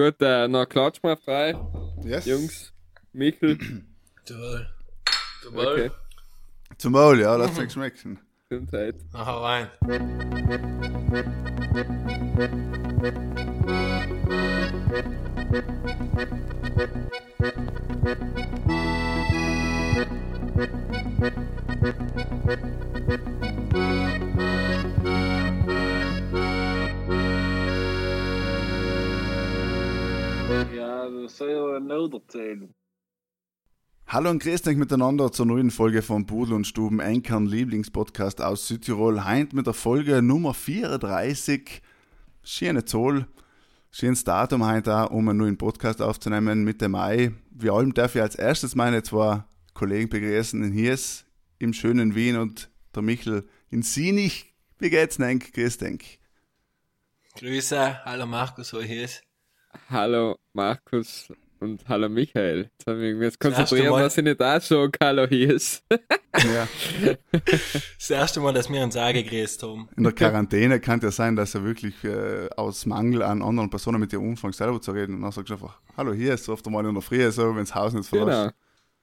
Gut, äh, noch klatsch mal frei. Yes. Jungs. Michel. Jawohl. Okay. Zum Wohl, ja, lass dir schmecken. Gesundheit. Hau rein. Ja, dat zou je nodig zijn. Hallo und grüßt euch miteinander zur neuen Folge von Pudel und Stuben, Enkern Lieblingspodcast aus Südtirol. Heint mit der Folge Nummer 34. Schöne Zoll, schönes Datum heint da, um einen neuen Podcast aufzunehmen, Mitte Mai. Wie allem darf ich als erstes meine zwei Kollegen begrüßen, den Hies im schönen Wien und der Michel in Sinich. Wie geht's, Nenk? Grüß denk. Grüße, hallo Markus, wo hier ist. Hallo Markus und hallo Michael. Jetzt haben wir irgendwie Das konzentrieren, dass ich nicht auch schon Hallo hier ist. Ja. Das erste Mal, dass wir uns angegrüßt haben. In der Quarantäne kann ja sein, dass er wirklich äh, aus Mangel an anderen Personen mit dir umfängt, selber zu reden. Und dann sagst du einfach, hallo, hier ist so oft einmal in der Früh so, wenn das Haus nicht verlässt.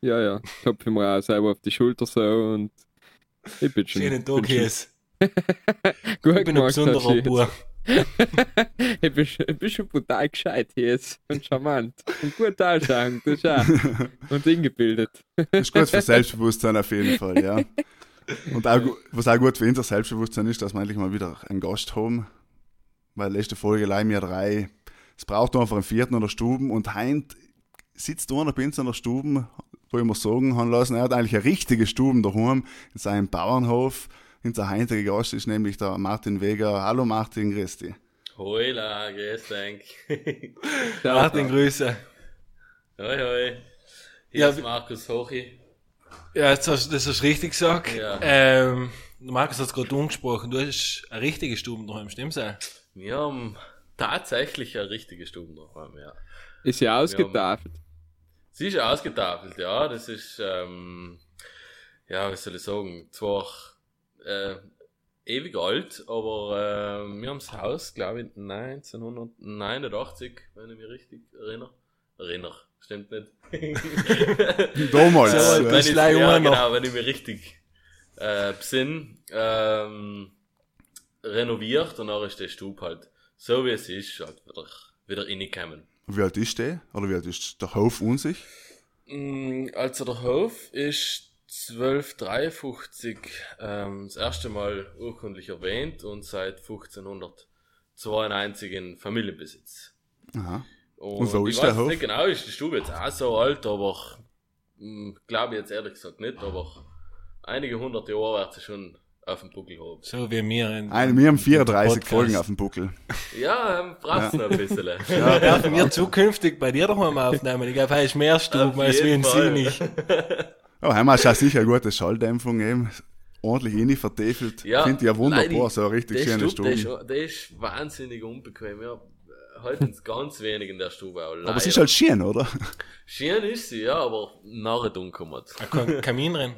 Genau. Ja, ja. Klopfe mir auch selber auf die Schulter so und ich bin schon. Schönen Tag, hier ist. Gut Ich bin ein besonderer Hatschi. Ich, bin schon, ich bin schon brutal gescheit hier jetzt und charmant. Und gut ausschauen, das ist auch. Und eingebildet. Das ist gut für Selbstbewusstsein auf jeden Fall, ja. Und auch, was auch gut für unser Selbstbewusstsein ist, dass wir endlich mal wieder einen Gast haben. Weil letzte Folge leihen wir drei. Es braucht einfach einen vierten oder Stuben und Heint sitzt einer bei uns in der Stuben, wo ich mir sagen haben lassen, er hat eigentlich eine richtige Stuben daheim in seinem Bauernhof. Unser heintiger Gast ist nämlich der Martin Weger. Hallo Martin, grüß dich. Hola, grüß dich. Martin, Grüße. hoi, hoi. Hier Ja, ist Markus Hochi. Ja, jetzt hast, das hast du richtig gesagt. Ja. Ähm, Markus hat es gerade umgesprochen. Du hast eine richtige Stube daheim, stimmt's auch? Wir haben tatsächlich eine richtige Stube daheim, ja. Ist ja ausgetafelt. Sie ist ausgetafelt, ja. Das ist, ähm, ja, was soll ich sagen, zwar äh, ewig alt, aber äh, wir haben das Haus, glaube ich, 1989, wenn ich mich richtig erinnere. Erinnere, stimmt nicht. Damals. So wenn ich, ja, genau, wenn ich mich richtig äh, besinn, ähm, renoviert und dann ist der Stub halt so wie es ist, halt wieder, wieder reingekommen. Wie alt ist der? Oder wie alt ist der Hof an sich? Mm, Also der Hof ist 1253 ähm, das erste Mal urkundlich erwähnt und seit 1592 in Familienbesitz. Aha. Und, Und wo ich ist weiß der Hof? nicht genau, ist die Stube jetzt auch so alt, aber glaube ich jetzt ehrlich gesagt nicht, aber einige hundert Jahre wird sie schon auf dem Buckel haben. So wie wir. In, Ein, wir haben 34 Podcast. Folgen auf dem Buckel. Ja, ähm, braucht's noch ein bisschen. Ja, dürfen wir zukünftig bei dir daheim aufnehmen. Ich glaube, er ist mehr Stuben als wir jeden in Fall. Ja, haben wir schon sicher eine gute Schalldämpfung eben. Ordentlich rein vertäfelt. Ja, Finde ich ja wunderbar, leider, so eine richtig schöne Stub, der Stube. ist, der ist wahnsinnig unbequem. Ja, halten es ganz wenig in der Stube. Aber es ist halt schön, oder? Schön ist sie, ja, aber nachher dunkel wird. Ein Kam- Kamin drin.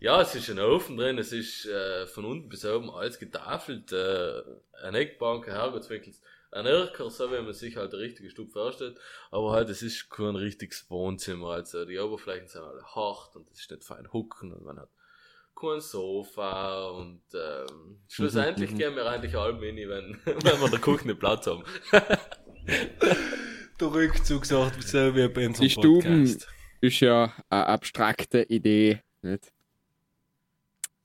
Ja, es ist ein Ofen drin, es ist äh, von unten bis oben alles getafelt, äh, eine Eckbank, ein Herrgottswinkel, ein Erker, so wie man sich halt der richtige Stub vorstellt. Aber halt, es ist kein richtiges Wohnzimmer, also die Oberflächen sind alle hart und es ist nicht fein hucken und man hat kein Sofa und ähm, schlussendlich gehen wir eigentlich alle rein, wenn, wenn wir der Küche nicht Platz haben. Der Rückzugsort, so wie bei unserem Die Stuben Podcast. ist ja eine abstrakte Idee. Nicht?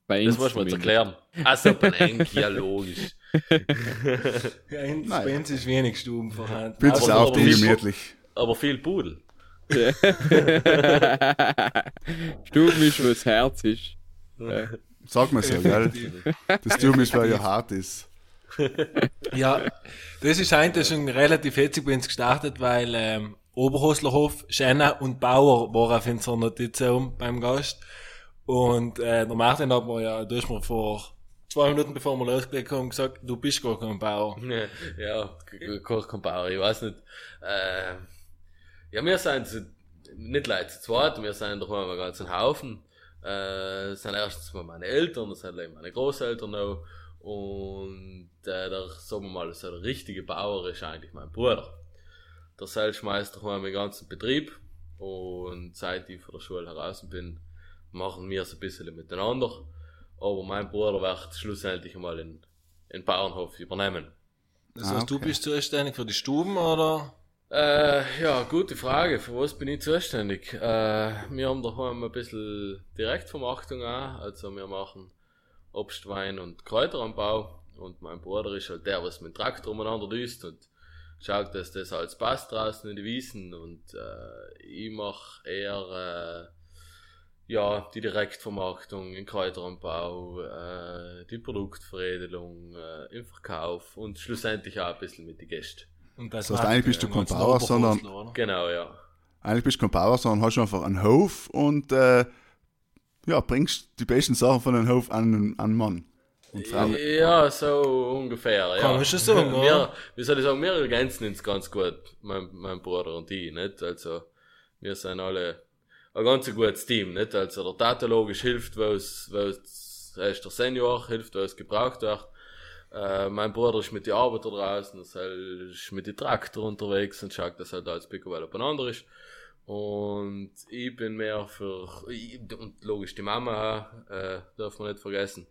Bei Das muss man jetzt erklären. Also, Bank, ja logisch. Ja, in Nein. Benz ist wenig Stuben vorhanden. Bitte Aber- ist auch die gemütlich. Aber viel Pudel. Stuben ist, was Herz ist. Sag mal so, gell? Das Stuben ist, weil ja hart ist. Ja, das ist eigentlich schon relativ hetzig bei uns gestartet, weil ähm, Oberhoslerhof, Schenner und Bauer waren auf unserer Notiz beim Gast. Und äh, der Martin hat mir ja, du hast mir vor zwei Minuten bevor wir losgelegt haben gesagt, du bist gar kein Bauer. Ja, Kochkompare, ich weiß nicht. Äh, ja, wir sind zu, nicht leid zu zweit, wir sind doch mal einen ganzen Haufen. Äh, es sind erstens mal meine Eltern, das sind meine Großeltern noch. Und äh, der, sagen wir mal, so der richtige Bauer ist eigentlich mein Bruder. der Seil schmeißt daheim den ganzen Betrieb und seit ich von der Schule heraus bin, machen wir es ein bisschen miteinander. Aber mein Bruder wird schlussendlich einmal in, in Bauernhof übernehmen. Das Ah, heißt, du okay. bist zuständig für die Stuben, oder? Äh, ja, gute Frage. Für was bin ich zuständig? Äh, wir haben daheim ein bisschen Direktvermarktung auch. Also wir machen Obst, Wein und Kräuteranbau. Und mein Bruder ist halt der, was mit dem Traktor umeinander düst und schaut, dass das alles passt draußen in die Wiesen. Und äh, ich mache eher äh, ja, die Direktvermarktung, den Kräuteranbau, äh, die Produktveredelung, äh, im Verkauf und schlussendlich auch ein bisschen mit den Gästen. Und das Das heißt, eigentlich bist du der kein Bauer, sondern- oder? Genau, ja. Eigentlich bist du kein Bauer, sondern hast einfach einen Hof und äh, ja, bringst die besten Sachen von dem Hof an den Mann. Und. Ja, so ungefähr. Ja. Kann man schon sagen, wir, oder? Wie soll ich sagen, wir ergänzen uns ganz gut, mein, mein Bruder und ich, nicht? Also, wir sind alle ein ganz gutes Team, nicht? Also, der Datalogisch hilft, wo es, wo es, er ist der Senior, hilft, wo es gebraucht wird. Äh, mein Bruder ist mit den Arbeiter draußen, er ist mit den Traktor unterwegs und schaut, dass halt alles picobello beieinander ist. Und ich bin mehr für, ich, und logisch die Mama, äh, darf man nicht vergessen.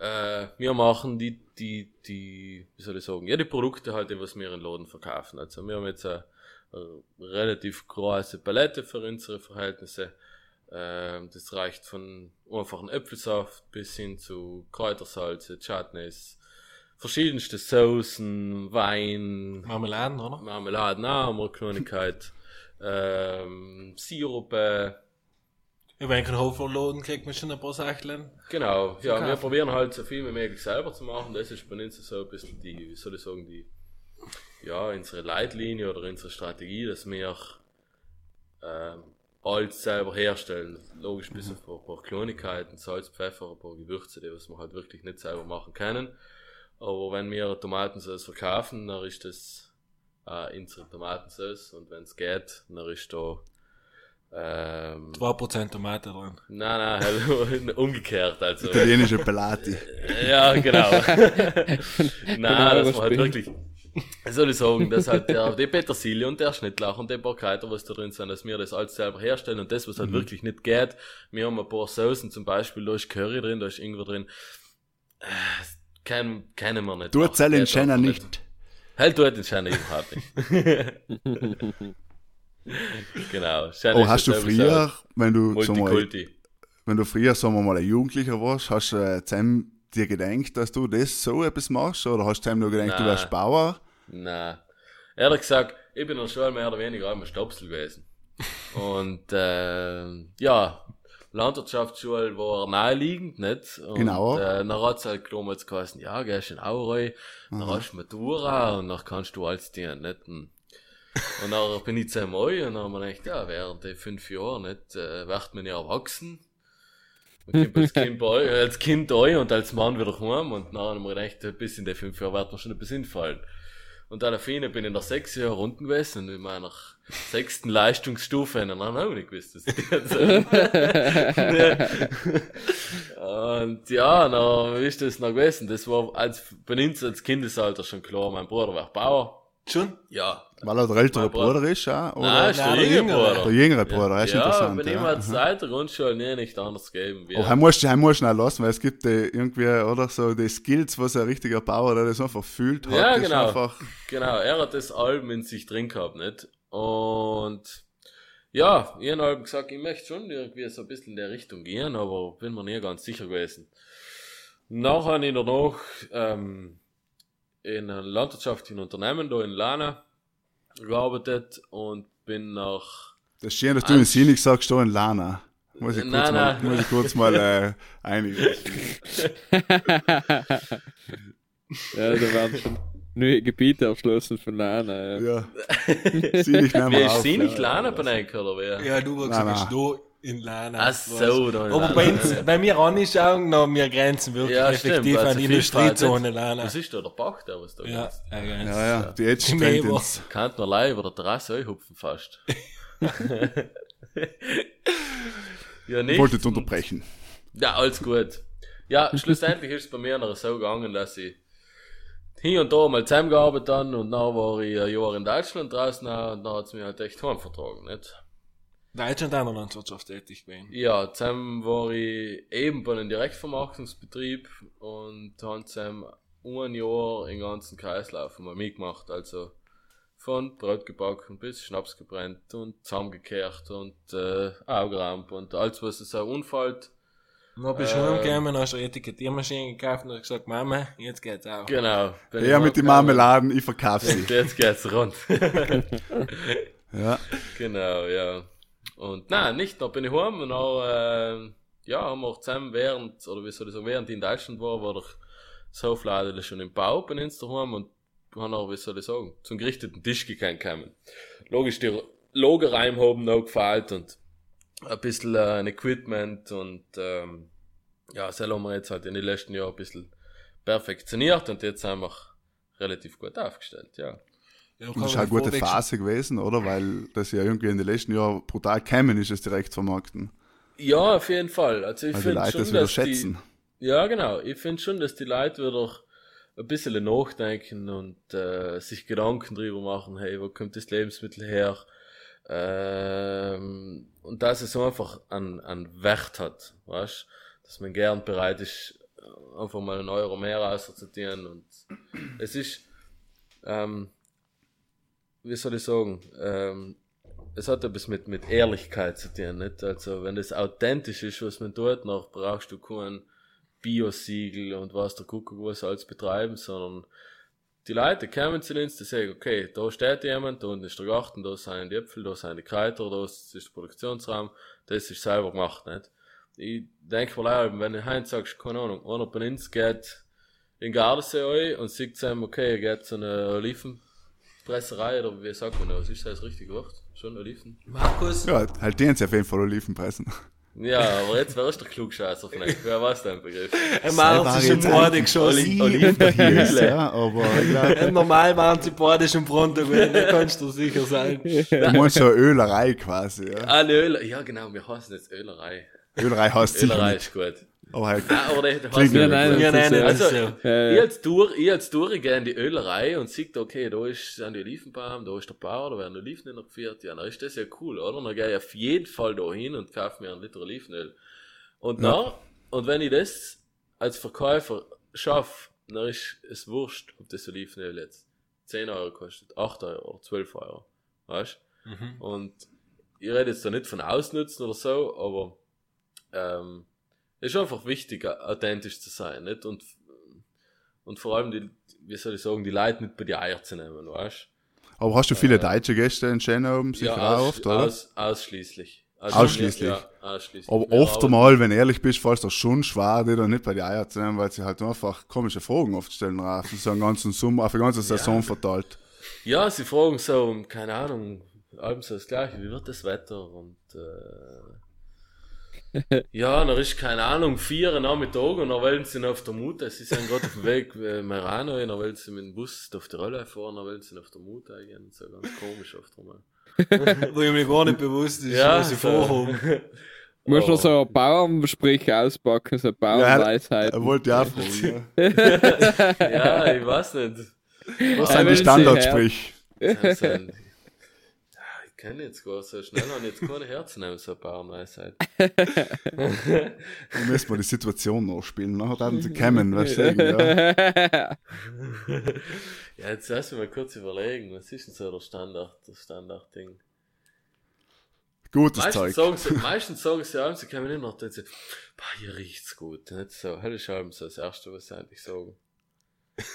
Äh, wir machen die, die, die, wie soll ich sagen, ja, die Produkte halt, die was wir in Laden verkaufen. Also wir haben jetzt eine, eine relativ große Palette für unsere Verhältnisse. Ähm, das reicht von einfachen Äpfelsaft bis hin zu Kräutersalze, Chutneys, verschiedenste Soßen, Wein, Marmeladen, oder? Marmeladen, auch Kleinigkeit, ähm, Sirupe, Über einen Hoferladen kriegt man schon ein paar Sachen. Genau, ja, wir probieren halt so viel wie möglich selber zu machen. Das ist bei uns so ein bisschen die, wie soll ich sagen, die, ja, unsere Leitlinie oder unsere Strategie, dass wir ähm, alles selber herstellen. Logisch bis auf ein paar Kleinigkeiten, Salz, Pfeffer, ein paar Gewürze, die was wir halt wirklich nicht selber machen können. Aber wenn wir Tomatensauce verkaufen, dann ist das äh, unsere Tomatensauce und wenn es geht, dann ist da ähm, 2% Tomate drin. Nein, nein, halt umgekehrt. Also. Italienische Pelati. Ja, genau. nein, Genau, das was war halt wirklich. Soll ich sagen, dass halt der, die Petersilie und der Schnittlauch und die paar Kräuter, was da drin sind, dass wir das alles selber herstellen und das, was Mhm. halt wirklich nicht geht. Wir haben ein paar Soßen, zum Beispiel, da ist Curry drin, da ist Ingwer drin. Äh, Kennen, kennen wir nicht. Du erzähl in Geht Schenner einfach nicht. Halt tut in Schenner überhaupt nicht. genau. Oh, hast du früher, wenn du, mal, wenn du früher, sagen wir mal, ein Jugendlicher warst, hast du äh, zusammen dir gedacht, dass du das so etwas machst? Oder hast du zusammen nur gedacht, du Nein. wärst Bauer? Na, ehrlich gesagt, ich bin in der Schule mehr oder weniger immer Stopsel gewesen. Und äh, ja, Landwirtschaftsschule war naheliegend, nicht? Und, Genau. Äh, dann hat's halt damals geheißen, ja, gehst in Aurei, dann hast du Matura und dann kannst du alles dienen, nicht? Und und dann bin ich zu einem Ei und dann haben wir gedacht, ja, während den fünf Jahren, nicht, äh, wird man ja erwachsen. Man kommt als Kind, bei euch, als Kind ein und als Mann wieder heim und dann haben wir gedacht, bis in den fünf Jahren wird man schon ein bisschen hinfallen. Und dann auf jeden bin ich nach sechs Jahren unten gewesen und in meiner sechsten Leistungsstufe und dann ich nicht gewusst, was ich jetzt Und ja, dann wie ist das noch gewesen? Das war als, bei uns als Kindesalter schon klar, mein Bruder war Bauer. Schon? Ja. Weil er der ältere Bruder. Bruder ist, ja? Oder Nein, ist der der jüngere. Bruder. der jüngere Bruder, das ist ja, interessant. bei ihm Ja. hat es seit der Grundschule nie nicht anders gegeben. Du heim musst du schnell lassen, weil es gibt äh, irgendwie, oder so, die Skills, was ein richtiger Bauer, der das einfach fühlt hat. Ja, genau. Einfach, Genau, er hat das Album in sich drin gehabt, nicht? Und ja, ich habe gesagt, ich möchte schon irgendwie so ein bisschen in der Richtung gehen, aber bin mir nie ganz sicher gewesen. Nachher habe ich danach ähm, in einem landwirtschaftlichen Unternehmen da in Lana gearbeitet und bin nach das ist schön, dass du in Sinnig sagst, da in Lana. Muss ich kurz Nein, mal, nein. muss ich kurz mal äh, einigen. Ja, da werden schon neue Gebiete erschlossen von Lana. Ja. Ja. Sinnig nehmen Wie wir ist auf. ja. Lana benannt, oder wer? Ja, du hast gesagt, da in Lana. Ach so, da Aber bei uns, wenn wir anschauen, dann wir grenzen wirklich Ja, effektiv also an Industriezone. Lana. Was ist da der Bach, der was da Ja, ist? ja, ganz. Ja, ja, die Edge Im trennt Eber. ins. Kann man über der Terrasse einhupfen fast. ja, Ich nicht. wollte dich unterbrechen. Ja, alles gut. Ja, schlussendlich ist es bei mir noch so gegangen, dass ich hier und da mal zusammengearbeitet dann und dann war ich ein Jahr in Deutschland draußen und dann hat's mir halt echt heimvertragen, nicht? Deutschland auch in der Landwirtschaft tätig gewesen. Ja, zusammen war ich eben bei einem Direktvermarktungsbetrieb und haben zusammen ein Jahr den ganzen Kreislauf mal mitgemacht. Also von Brot gebacken bis Schnaps gebrannt und zusammengekehrt und äh, Augeramp und alles, was es auch unfällt. Dann bist du Ähm. heimgekommen, hast eine Etikettiermaschine gekauft und hast gesagt, Mama, jetzt geht's auch. Genau. Ja, mit den. Marmeladen, ich verkaufe sie. Jetzt geht's rund. Ja. Genau, ja. Und nein, nicht, dann bin ich heim und dann, äh, ja, haben wir zusammen während, oder wie soll ich sagen, während ich in Deutschland war, war doch das Hofladen schon im Bau bei uns daheim und haben auch, wie soll ich sagen, zum gerichteten Tisch gekommen. Logisch, die Lagereim haben noch gefällt und ein bisschen äh, ein Equipment und, ähm, ja, das haben wir jetzt halt in den letzten Jahren ein bisschen perfektioniert und jetzt sind wir relativ gut aufgestellt, ja. Ja, das ist eine gute Phase gewesen, oder? Weil das ja irgendwie in den letzten Jahren brutal gekommen ist, das direkt vermarkten. Ja, auf jeden Fall. Also ich finde schon, das dass schätzen. die, ja genau, ich finde schon, dass die Leute wieder ein bisschen nachdenken und äh, sich Gedanken drüber machen, hey, wo kommt das Lebensmittel her? Ähm, und dass es einfach einen, einen Wert hat, weißt dass man gern bereit ist, einfach mal einen Euro mehr auszuzitieren und es ist, ähm, wie soll ich sagen, ähm, es hat etwas mit, mit Ehrlichkeit zu tun, nicht? Also, wenn das authentisch ist, was man tut, noch brauchst du kein Bio-Siegel und was der Kuckuck was alles betreiben, sondern die Leute kommen zu uns, die sagen, okay, da steht jemand, da unten ist der Garten, da sind die Äpfel, da sind die Kräuter, da ist der Produktionsraum, das ist selber gemacht, nicht? Ich denke mal wenn du heute sagst, keine Ahnung, einer bei uns geht in den Gardasee und sieht zu ihm, okay, er geht zu einer Olivenpresserei, oder wie sagt man das? Ist das richtige Wort? Schon Oliven? Markus, Ja, halt den sie auf jeden Fall Oliven pressen. Ja, aber jetzt wärst du der Klugscheißer von euch. Wer weiß dein Begriff? im Borde geschossen. Sie Oliven- unterhielt, ja, aber ich glaube, Normal waren sie Borde schon pronto gewesen, da kannst du sicher sein. du meinst so eine Ölerei quasi, ja. Ah, eine Öl ja genau, wir heißen jetzt Ölerei. Ölerei heißt sicher Ölerei ist gut. Aber halt, Ah, aber der, heißt ja, nein, Ja, nein, nein, Also. Äh, ich als durch, ich als durchgehe in die Ölerei und sehe, okay, da ist, sind die Olivenbaum, da ist der Bauer, da werden Oliven geführt, ja, dann ist das ja cool, oder? Dann gehe ich auf jeden Fall da hin und kaufe mir einen Liter Olivenöl. Und dann, und wenn ich das als Verkäufer schaffe, dann ist es wurscht, ob das Olivenöl jetzt 10 Euro kostet, 8 Euro oder 12 Euro. Weißt Mhm. Und ich rede jetzt da nicht von Ausnutzen oder so, aber ähm, ist einfach wichtig, authentisch zu sein, nicht? Und, und vor allem die, wie soll ich sagen, die Leute nicht bei die Eier zu nehmen, weißt aber hast du viele deutsche Gäste in Schönau sicher auch aus, oft, oder? aus, ausschließlich. Also Ausschließlich? Ja, ausschließlich. Aber oft einmal, wenn du ehrlich bist, fällt es schon schwer, die dann nicht bei die Eier zu nehmen, weil sie halt einfach komische Fragen oft stellen drauf. So einen ganzen Sommer, auf eine ganze Saison verteilt. Ja, sie fragen so, keine Ahnung, allem so das gleiche, wie wird das Wetter und äh, ja, dann ist keine Ahnung, vier am Nachmittag und dann wollen sie noch auf der Mut, sie sind gerade auf dem Weg äh, Merano, dann wollen sie mit dem Bus auf die Rolle fahren, dann wollen sie auf der Mut gehen, so ganz komisch oft einmal. Wo ich mir gar nicht bewusst ist, Ja, was sie so. vorhaben. Musst du Oh. so ein Bauernsprich auspacken, so Bauernweisheit. Er wollte ja auch fragen. Ja. Ja, ich weiß nicht. Was Ja, sind die Standardsprich? Kenne jetzt gar so schnell an jetzt keine Herzen nehmen, so ein paar Weisheit. Da müssen wir die Situation nachspielen. Nachher werden sie kommen, weißt du, ja. Ja, jetzt lass mich mal kurz überlegen, was ist denn so der Standard, das Standardding? Gutes Meistens Zeug. sagen, sie, meistens sagen sie abends, sie kommen hin und dann sagen, boah, hier riecht's gut. Nicht so, hell ist abends so das Erste, was sie eigentlich sagen.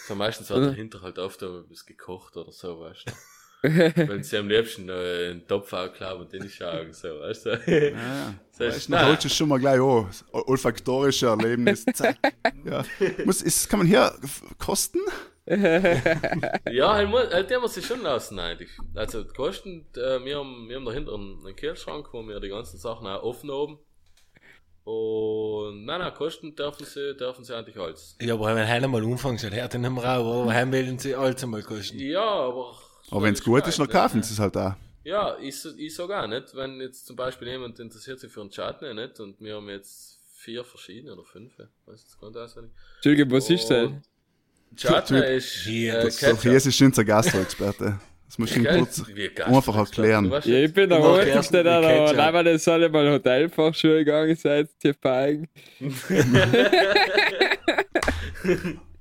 So meistens wird dahinter halt oft noch etwas gekocht oder so, weißt du. Wenn sie am liebsten äh, einen Topf aufklappen und den schauen, so, weißt du. Ja, So, weißt, du, holst du es schon mal gleich an. Das Olfaktorische Erlebnis, zack. Ja. Muss, ist, kann man hier kosten? Ja, halt, mu- halt, den muss ich schon lassen eigentlich. Also, die Kosten, äh, wir haben, wir haben dahinter einen, einen Kühlschrank, wo wir die ganzen Sachen auch offen haben. Und, nein, nein, Kosten dürfen sie, dürfen sie eigentlich alles. Ja, aber wenn heim mal umfängst, dann hört in einem Raum, aber heim wollen sie alles einmal kosten. Ja, aber. Aber wenn es gut ist, dann kaufen sie es halt auch. Ja, ich, ich sag auch nicht, wenn jetzt zum Beispiel jemand interessiert sich für einen Chutney, nicht? Und wir haben jetzt vier verschiedene oder fünf, weiß jetzt gar nicht auswendig. Entschuldigung, was ist? Chutney Typ. ist Hier, äh, das So, Ketchup. hier ist unser Gastroexperte. Das muss ich ihm kurz einfach erklären. Ja, ich bin der erst da, aber nein, weil das soll mal Hotelfachschule gegangen sein, die Feigen.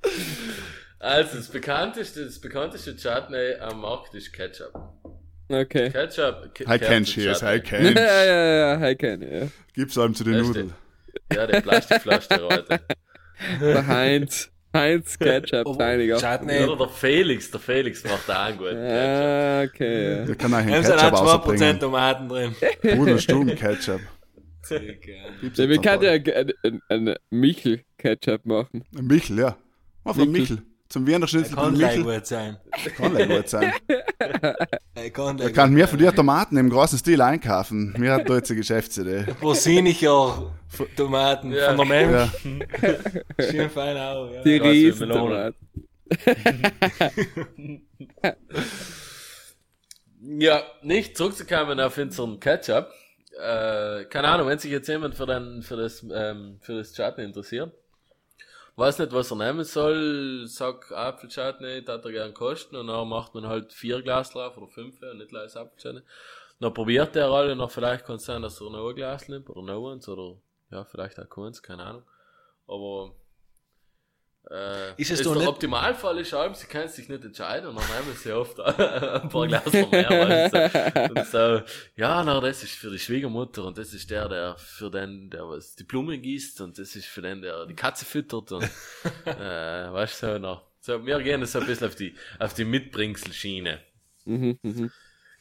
Also, das bekannteste, das bekannteste Chutney am Markt ist Ketchup. Okay. Ketchup. Ke I can Ketchup cheers. I can. Ja, ja, ja, ich kenne, ja. Gib's einem zu den? Nudeln. Ja, der Plastikflasche, der Heinz. Heinz Ketchup, Oh, Teiniger. Chutney. Oder der Felix, der Felix macht auch einen guten Ketchup. Ah, okay, ja. Der kann auch einen Ketchup auch 2% rausbringen. Tomaten drin. Pudel, Stuben, Ketchup. Ja, wir können ja einen ein Michel-Ketchup machen. Ein Michel, ja. Einfach ein Michel. Michel. Zum Wiener Schnitzel Kann gleich gut sein. Kann ja gut sein. Er kann Da kann mir von dir Tomaten im großen Stil einkaufen. Mir hat da jetzt eine Geschäftsidee. Rosiniger Tomaten Ja. von der Mensch. Ja. Schön fein auch, ja. Die riesen Melone. Ja, nicht zurückzukommen auf unseren Ketchup. Äh, keine Ahnung, wenn sich jetzt jemand für, den, für das, ähm, für das Chutney interessiert. Weiß nicht, was er nehmen soll. Sag Apfelchutney, das hat er gern kosten. Und dann macht man halt vier Glas drauf oder fünf, ja, nicht gleich das Apfelchutney. Dann probiert er alle, noch vielleicht kann es sein, dass er noch ein Glas nimmt oder noch eins oder ja, vielleicht auch keins, keine Ahnung. Aber äh, Ist es ist doch der nicht- Optimalfall ist allem, sie können sich nicht entscheiden und dann nehmen sie oft ein paar Glas mehr. weißt du. Und so, ja, na, das ist für die Schwiegermutter und das ist der, der für den, der was die Blumen gießt und das ist für den, der die Katze füttert und äh, weißt du, so, na. so, wir gehen so ein bisschen auf die, auf die Mitbringselschiene. Mhm, mhm.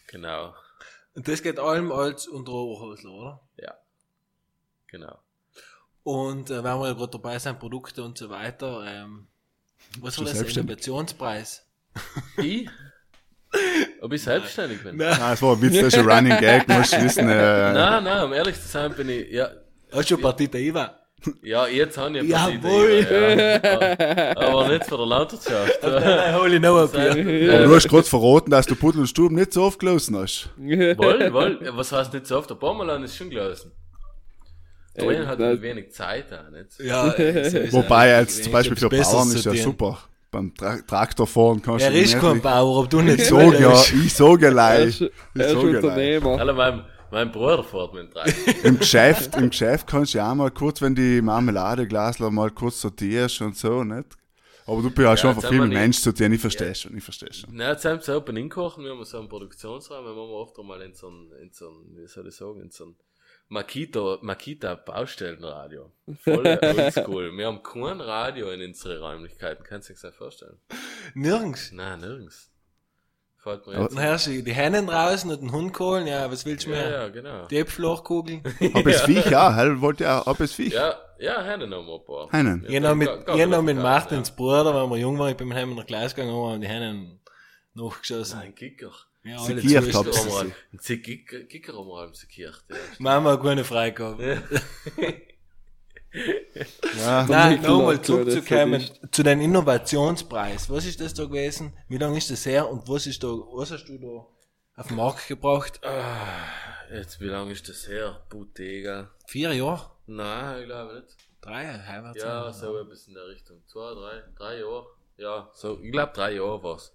Genau, Und das geht allem als unter Oberhosler, oder? ja. Genau. Und äh, wenn wir ja gerade dabei sind, Produkte und so weiter, ähm, was war das? Innovationspreis? Ich? Ob ich selbstständig bin? Nein. Nein, es war ein Witz, das ist ein Running Gag, musst du wissen. Äh, Nein, nein, um ehrlich zu sein bin ich, ja, Hast du schon Partita IVA? ja, jetzt habe ich eine Jawohl. ja. Aber nicht für die Landwirtschaft. Nein, hol ich noch ein Bier. aber du hast gerade verraten, dass du Pudel und Stuben nicht so oft gelesen hast. Woll, woll, was heißt nicht so oft? Der Bommerland ist schon gelaufen. Dorian hat das- wenig Zeit auch, nicht? Ja, äh, ist Wobei, er. jetzt zum Beispiel für Bauern zu ist ja super. Beim Tra Traktor fahren kannst Er du ist nicht kein Bauer, ob du nicht Ich sag ja, ich sage Er gleich. ist, Ich er ist sage gleich. Unternehmer. Mein, mein Bruder fährt mit dem Traktor. Im Geschäft, im Geschäft kannst du ja auch mal kurz, wenn die Marmeladeglasler mal kurz sortierst und so, nicht? Aber du bist ja schon von vielen wir Menschen sortieren, ich verstehe schon, ich verstehe schon. Nein, jetzt haben sie Open inkochen, wir haben so einen Produktionsraum, wir machen oft einmal in so ein, in so ein, wie soll ich sagen, in so ein Makita, Makita Baustellenradio. Voll oldschool. Wir haben kein Radio in unseren Räumlichkeiten, kannst du dir das vorstellen? Nirgends. Nein, nirgends. Fällt mir jetzt. Dann hörst du die Hennen draußen und den Hund holen. Ja, was willst du Ja, mehr? ja, genau. Die Äpfelachkugeln. Hab es Viech, ja, hell wollte ja, hab es Viech. Ja, ja, haben noch mal ein paar. Ja, Genau mit, genau mit Martins Bruder, wenn wir jung waren, ich bin mit ihm in der Klasse gegangen, haben wir die Hennen nachgeschossen. Ja. Nein, Kicker. Ja, Sie sie haben wir- Sie Kicker, Kicker haben wir allem so gekircht, ja. Mama Nein, nochmal zurückzukommen zu den Innovationspreis. Was ist das da gewesen? Wie lange ist das her? Und was ist da, was hast du da auf den Markt gebracht? Ah, Jetzt, wie lange ist das her? Bottega. Vier Jahre? Nein, ich glaube nicht. Drei? Heimwärts? Ja, so etwas in der Richtung. Zwei, drei, drei Jahre. Ja, so, ich glaube drei Jahre war's.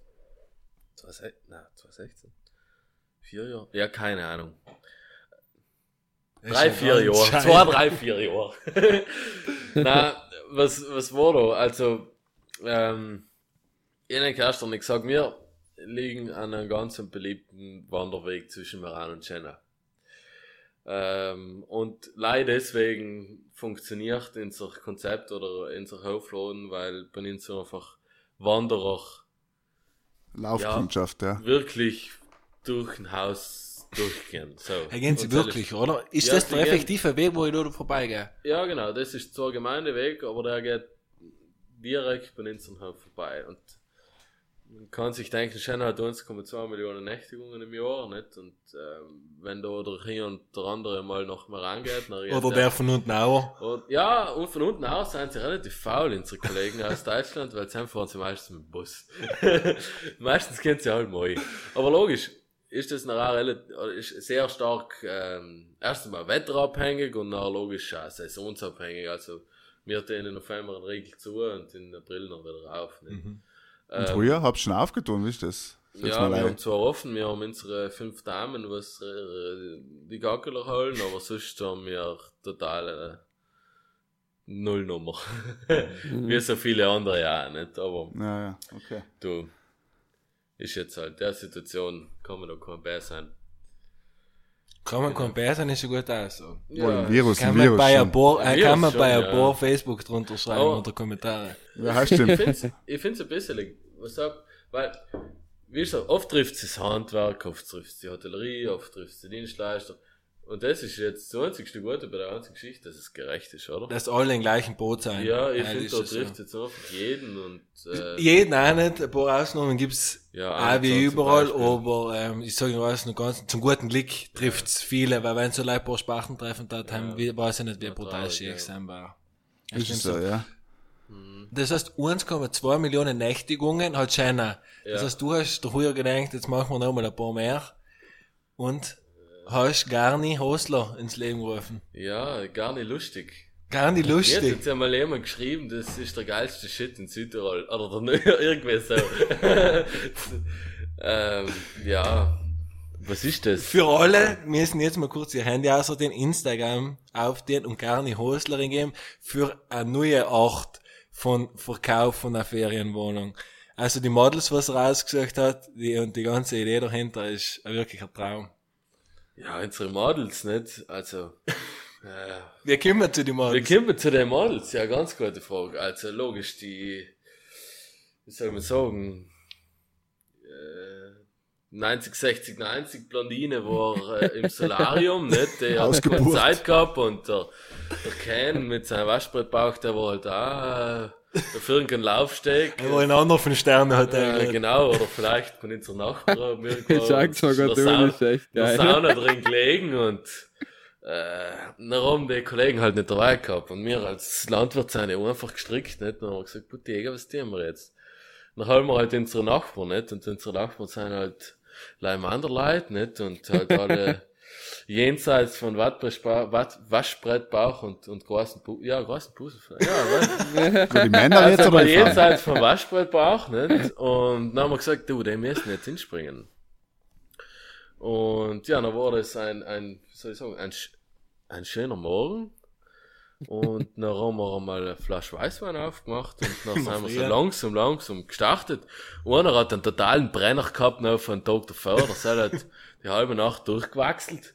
2016, nein, 2016. Vier Jahre? Ja, keine Ahnung. Drei, vier Jahre. Zwei, drei, vier Jahre. Na, was, was war da? Also, ähm, ich habe gestern nicht gesagt, wir liegen an einem ganz beliebten Wanderweg zwischen Meran und Jena. Ähm, und leider deswegen funktioniert unser Konzept oder unser Hofladen, weil bei uns einfach Wanderer Laufkundschaft, ja. wirklich durch ein Haus durchgehen. So. Ja, gehen sie wirklich, ist- oder? Ist Ja, das der effektive Weg, wo ich da vorbeigehe? Ja, genau, das ist zwar Gemeindeweg, aber der geht direkt bei unserem Hof vorbei. Und man kann sich denken, Schenna hat 1,2 Millionen Nächtigungen im Jahr, nicht? Und ähm, wenn da der hier und der andere mal noch mal rangeht, dann Oder der von unten auch? und, ja, und von unten aus sind sie relativ faul, unsere Kollegen aus Deutschland, weil sie fahren sie meistens mit dem Bus. meistens kennen sie halt mal. Aber logisch, ist das noch auch relativ, ist sehr stark, ähm, erst einmal wetterabhängig und dann logisch auch saisonsabhängig. Also, wir denen auf einmal einen Riegel zu und in April noch wieder rauf. Nicht? Und Ähm, früher habt ihr schon aufgetan, wie ist das? Ja, wir haben zwar offen, wir haben unsere fünf Damen, was äh, die Gackeler holen, aber sonst haben wir total äh, Nullnummer. Wie so viele andere ja auch nicht, aber Ja, ja, okay. du, ist jetzt halt der Situation, kann man da kein Bär sein. Kann man kein Bär sein, ist ein guter Ausdruck. Ja, ein Virus, Kann ein man Virus. bei ein paar, äh, Virus kann man schon, bei ein ja. paar Facebook drunter schreiben Oh. unter Kommentare. Ja, heißt Ich stimmt. ich find's ein bisschen, was sag, weil, wie gesagt, oft trifft es das Handwerk, oft trifft es die Hotellerie, oft trifft es die Dienstleister. Und das ist jetzt das einzigste Gute bei der ganzen Geschichte, dass es gerecht ist, oder? Dass alle im gleichen Boot sein. Ja, ich das finde, ist da es so. trifft jetzt einfach jeden und, äh, Jeden auch nicht, ein paar Ausnahmen gibt's Ja, auch wie überall, aber ähm, ich sage was noch ganz, zum guten Glück trifft's viele, weil wenn so Leute ein paar Spachten treffen, da haben wir, weiß ich nicht, wie Ja, brutal schick ja. sein war. Ja, Ist es so, ja. Das heißt, 1,2 Millionen Nächtigungen hat China. Das Ja. heißt, du hast doch früher gedacht, jetzt machen wir noch mal ein paar mehr und hast gar nicht Hostler ins Leben gerufen. ja, gar nicht lustig. Gar nicht Mir hat lustig. jetzt einmal jemand geschrieben, das ist der geilste Shit in Südtirol. Oder der, irgendwie so. ähm, ja. Was ist das? Für alle müssen jetzt mal kurz ihr Handy außer den Instagram aufdehnen und gar nicht Hostlerin geben für eine neue Art von Verkauf von einer Ferienwohnung. Also die Models, was er rausgesucht hat, die, und die ganze Idee dahinter ist wirklich ein Traum. Ja, unsere Models, nicht? Also, äh, Wir kommen zu den wir Models. kommen zu den Models. Ja, ganz gute Frage. Also, logisch, die, wie soll man sagen, 90, 60, 90 Blondine war äh, im Solarium, nicht? Der hat keine. Zeit gehabt und der, der Ken mit seinem Waschbrettbauch, der war halt da, äh, auf irgendeinem Laufsteg. Er war ein anderer von Sternen hat er. Äh, genau, oder vielleicht von unserer Nachbarn. Ich sag's mal Gott, du Sauna- ist echt in geil. Sauna drin gelegen und äh, haben die Kollegen halt nicht dabei gehabt. Und wir als Landwirt sind ja einfach gestrickt, nicht? Dann haben wir gesagt, gut, Jäger, was tun wir jetzt? Dann haben wir halt unsere Nachbarn, nicht? Und unsere Nachbarn sind halt Leimanderleute, nicht? Und halt alle jenseits von Waschbrettbauch und, und großen Pu ja, großen Busen. Ja? Für die Männer jetzt Also die Frauen? jenseits vom Waschbrettbauch, nicht? Und dann haben wir gesagt, du, die müssen jetzt hinspringen. Und ja, dann war das ein, ein, soll ich sagen, ein, ein schöner Morgen. Und dann haben wir einmal eine Flasche Weißwein aufgemacht und dann sind wir so langsam, langsam gestartet. Einer hat einen totalen Brenner gehabt, noch von Tag davor. Der hat die halbe Nacht durchgewachselt.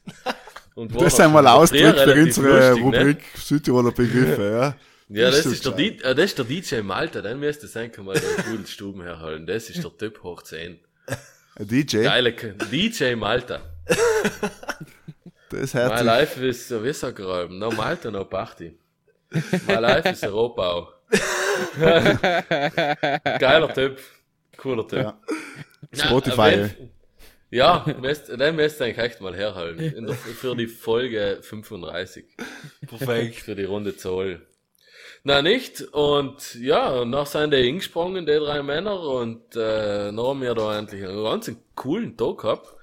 Und Das dann sind mal schon Ausdruck für unsere lustig, ne? Rubrik Südtiroler Begriffe, ja. Ja, das, Das ist der, stimmt D äh, das ist der DJ Malta, den müsst ihr sein, kann mal den Pudelstuben herholen. Das ist der Typ hoch 10. Ein DJ, Geile DJ Malta. das My hört sich. life is, wie sagt er, ähm, no Malta, no Party. My life is a Rohbau. Geiler Typ. Cooler Typ. Ja. Spotify. Ja, müsst, den müsst ihr eigentlich echt mal herholen. In der, für die Folge 35. Perfekt. für die runde Zoll. Na nicht, und ja, und nach sind die hingesprungen, die drei Männer, und äh, dann haben wir da endlich einen ganz coolen Tag gehabt.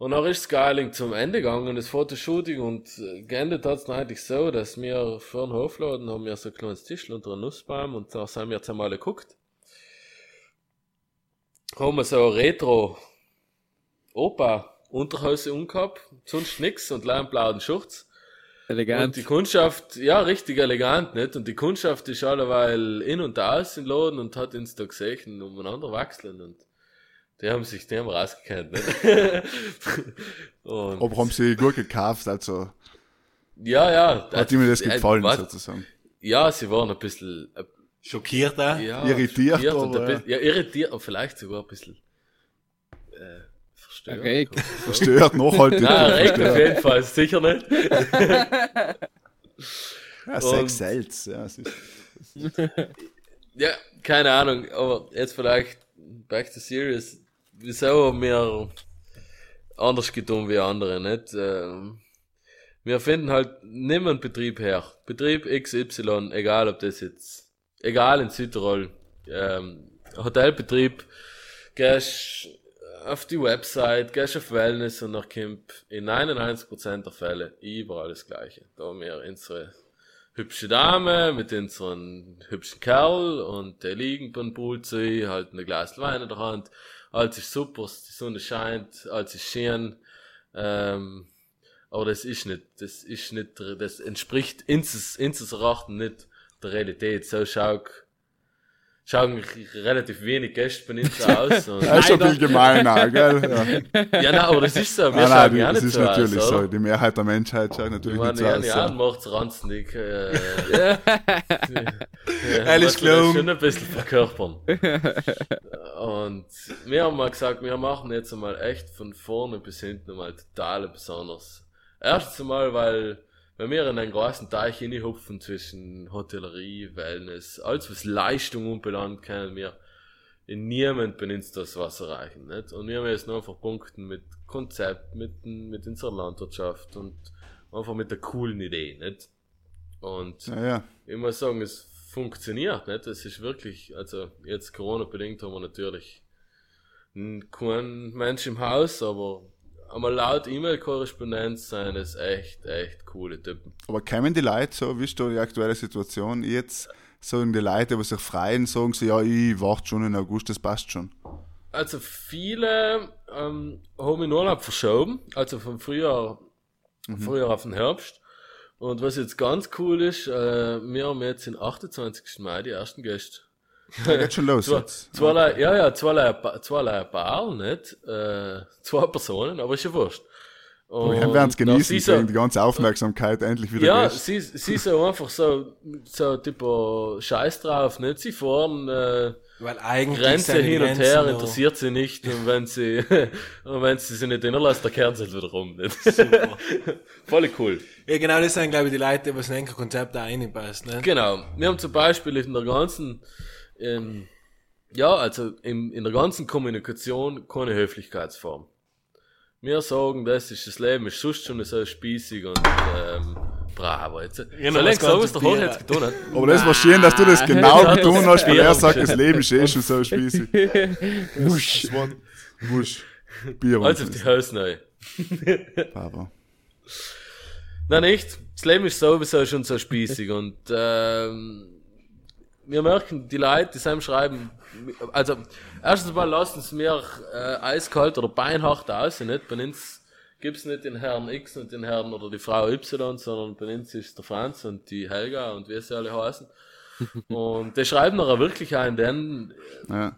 Und dann ist Skyling zum Ende gegangen, das Fotoshooting, und äh, geendet hat's dann eigentlich so, dass wir vor den Hofladen haben wir so ein kleines Tischl unter einem Nussbaum, und da sind wir jetzt einmal geguckt. Haben wir so ein Retro Opa Unterhose umgehabt, sonst nix, und einen blauen Schurz. Und Elegant. die Kundschaft, ja, richtig elegant, nicht? Und die Kundschaft ist alleweil in und aus im Laden und hat uns da gesehen, umeinander wechseln und die haben sich, die haben rausgekannt, nicht? und, Aber haben sie gut gekauft, also ja, ja. hat ihnen das äh, gefallen, was- sozusagen. Ja, sie waren ein bisschen, äh, Schockiert da. ja, Irritiert, schockiert ein bisschen, ja, irritiert und vielleicht sogar ein bisschen, äh, verstört. Erregt. Verstört, nachhaltig. Nein, regt auf verstört. jeden Fall, sicher nicht. Ja, Sex sells, ja, es ist, Ja, keine Ahnung, aber jetzt vielleicht back to serious. Haben wir anders getan wie andere, nicht? Ähm, wir finden halt niemand Betrieb her. Betrieb XY, egal ob das jetzt, egal in Südtirol, ähm, Hotelbetrieb, gehst auf die Website, gehst auf Wellness und nach kommt in 99% der Fälle überall das Gleiche. Da haben wir unsere hübsche Dame mit einem hübschen Kerl und der liegen beim Pool zu, halt ein Glas Wein in der Hand. Alles ist super, die Sonne scheint, alles ist schön. Ähm, aber das ist nicht, das ist nicht, das entspricht ins, ins Erachten nicht der Realität. So schau schauen relativ wenig Gäste bei uns aus. Und Das ist schon viel gemeiner, gell? Ja. ja, nein, aber das ist so. Wir Nein, schauen nein, ja das nicht ist so natürlich aus, so. oder? Die Mehrheit der Menschheit schaut Ich natürlich meine, nicht so ja, aus. ja, Ja. macht's ranzig. Äh, man das klar. Schon ein bisschen verkörpern. Und wir haben mal gesagt, wir machen jetzt einmal echt von vorne bis hinten mal total besonders. Erstens einmal, weil, wenn wir in einen großen Teich hinhupfen zwischen Hotellerie, Wellness, alles was Leistung anbelangt, können wir in niemand bei uns das was erreichen, nicht? Und wir haben jetzt noch einfach punkten mit Konzept, mit, mit unserer Landwirtschaft und einfach mit der coolen Idee, nicht? Und Ja, ja. ich muss sagen, es funktioniert, nicht? Es ist wirklich, also jetzt Corona-bedingt haben wir natürlich keinen Mensch im Haus, aber einmal laut E-Mail-Korrespondenz sind es echt, echt coole Typen. Aber kämen die Leute so, wie ist da die aktuelle Situation jetzt, sagen die Leute, die sich freuen, sagen sie, ja, ich warte schon in August, das passt schon. Also viele ähm, haben den Urlaub verschoben, also vom Frühjahr, Frühjahr auf den Herbst. Und was jetzt ganz cool ist, äh, wir haben jetzt den 28. Mai die ersten Gäste. Ja, geht schon los Zwei, jetzt. zwei, ja, ja, zwei, Pa- zwei Paar, nicht? Äh, zwei Personen, aber ist ja wurscht. Aber wir werden es genießen, dieser- kriegen die ganze Aufmerksamkeit endlich wieder Ja, sie, sie so einfach so, so tipo Scheiß drauf, nicht? Sie fahren äh, Weil eigentlich Grenze hin und her, noch- interessiert sie nicht. Und wenn sie, und wenn sie sich nicht innerlassen, dann kehren sie halt wieder rum, nicht? Super. Voll cool. Ja, genau, das sind, glaube ich, die Leute, die was in ein Konzept da reinpasst, ne? Genau. Wir haben zum Beispiel in der ganzen, ähm, ja, also in, in der ganzen Kommunikation keine Höflichkeitsform. Wir sagen, das ist das Leben, ist sonst schon so spießig und ähm, bravo. Jetzt, Genau, so längst so, was der Bier. jetzt getan hat. Aber das war schön, dass du das genau Ja, getan hast, weil er sagt, das Leben ist eh schon so spießig. Wusch. Wusch. Bier Also auf die Hose neu. Papa. Nein, nicht. Das Leben ist sowieso schon so spießig und ähm, wir merken, die Leute, die einem schreiben, also erstens mal lassen sie mir äh, eiskalt oder beinhart aus, nicht? Bei uns gibt's nicht den Herrn X und den Herrn oder die Frau Y, sondern bei uns ist der Franz und die Helga und wie sie alle heißen. Und die schreiben nachher wirklich einen, denn Ja.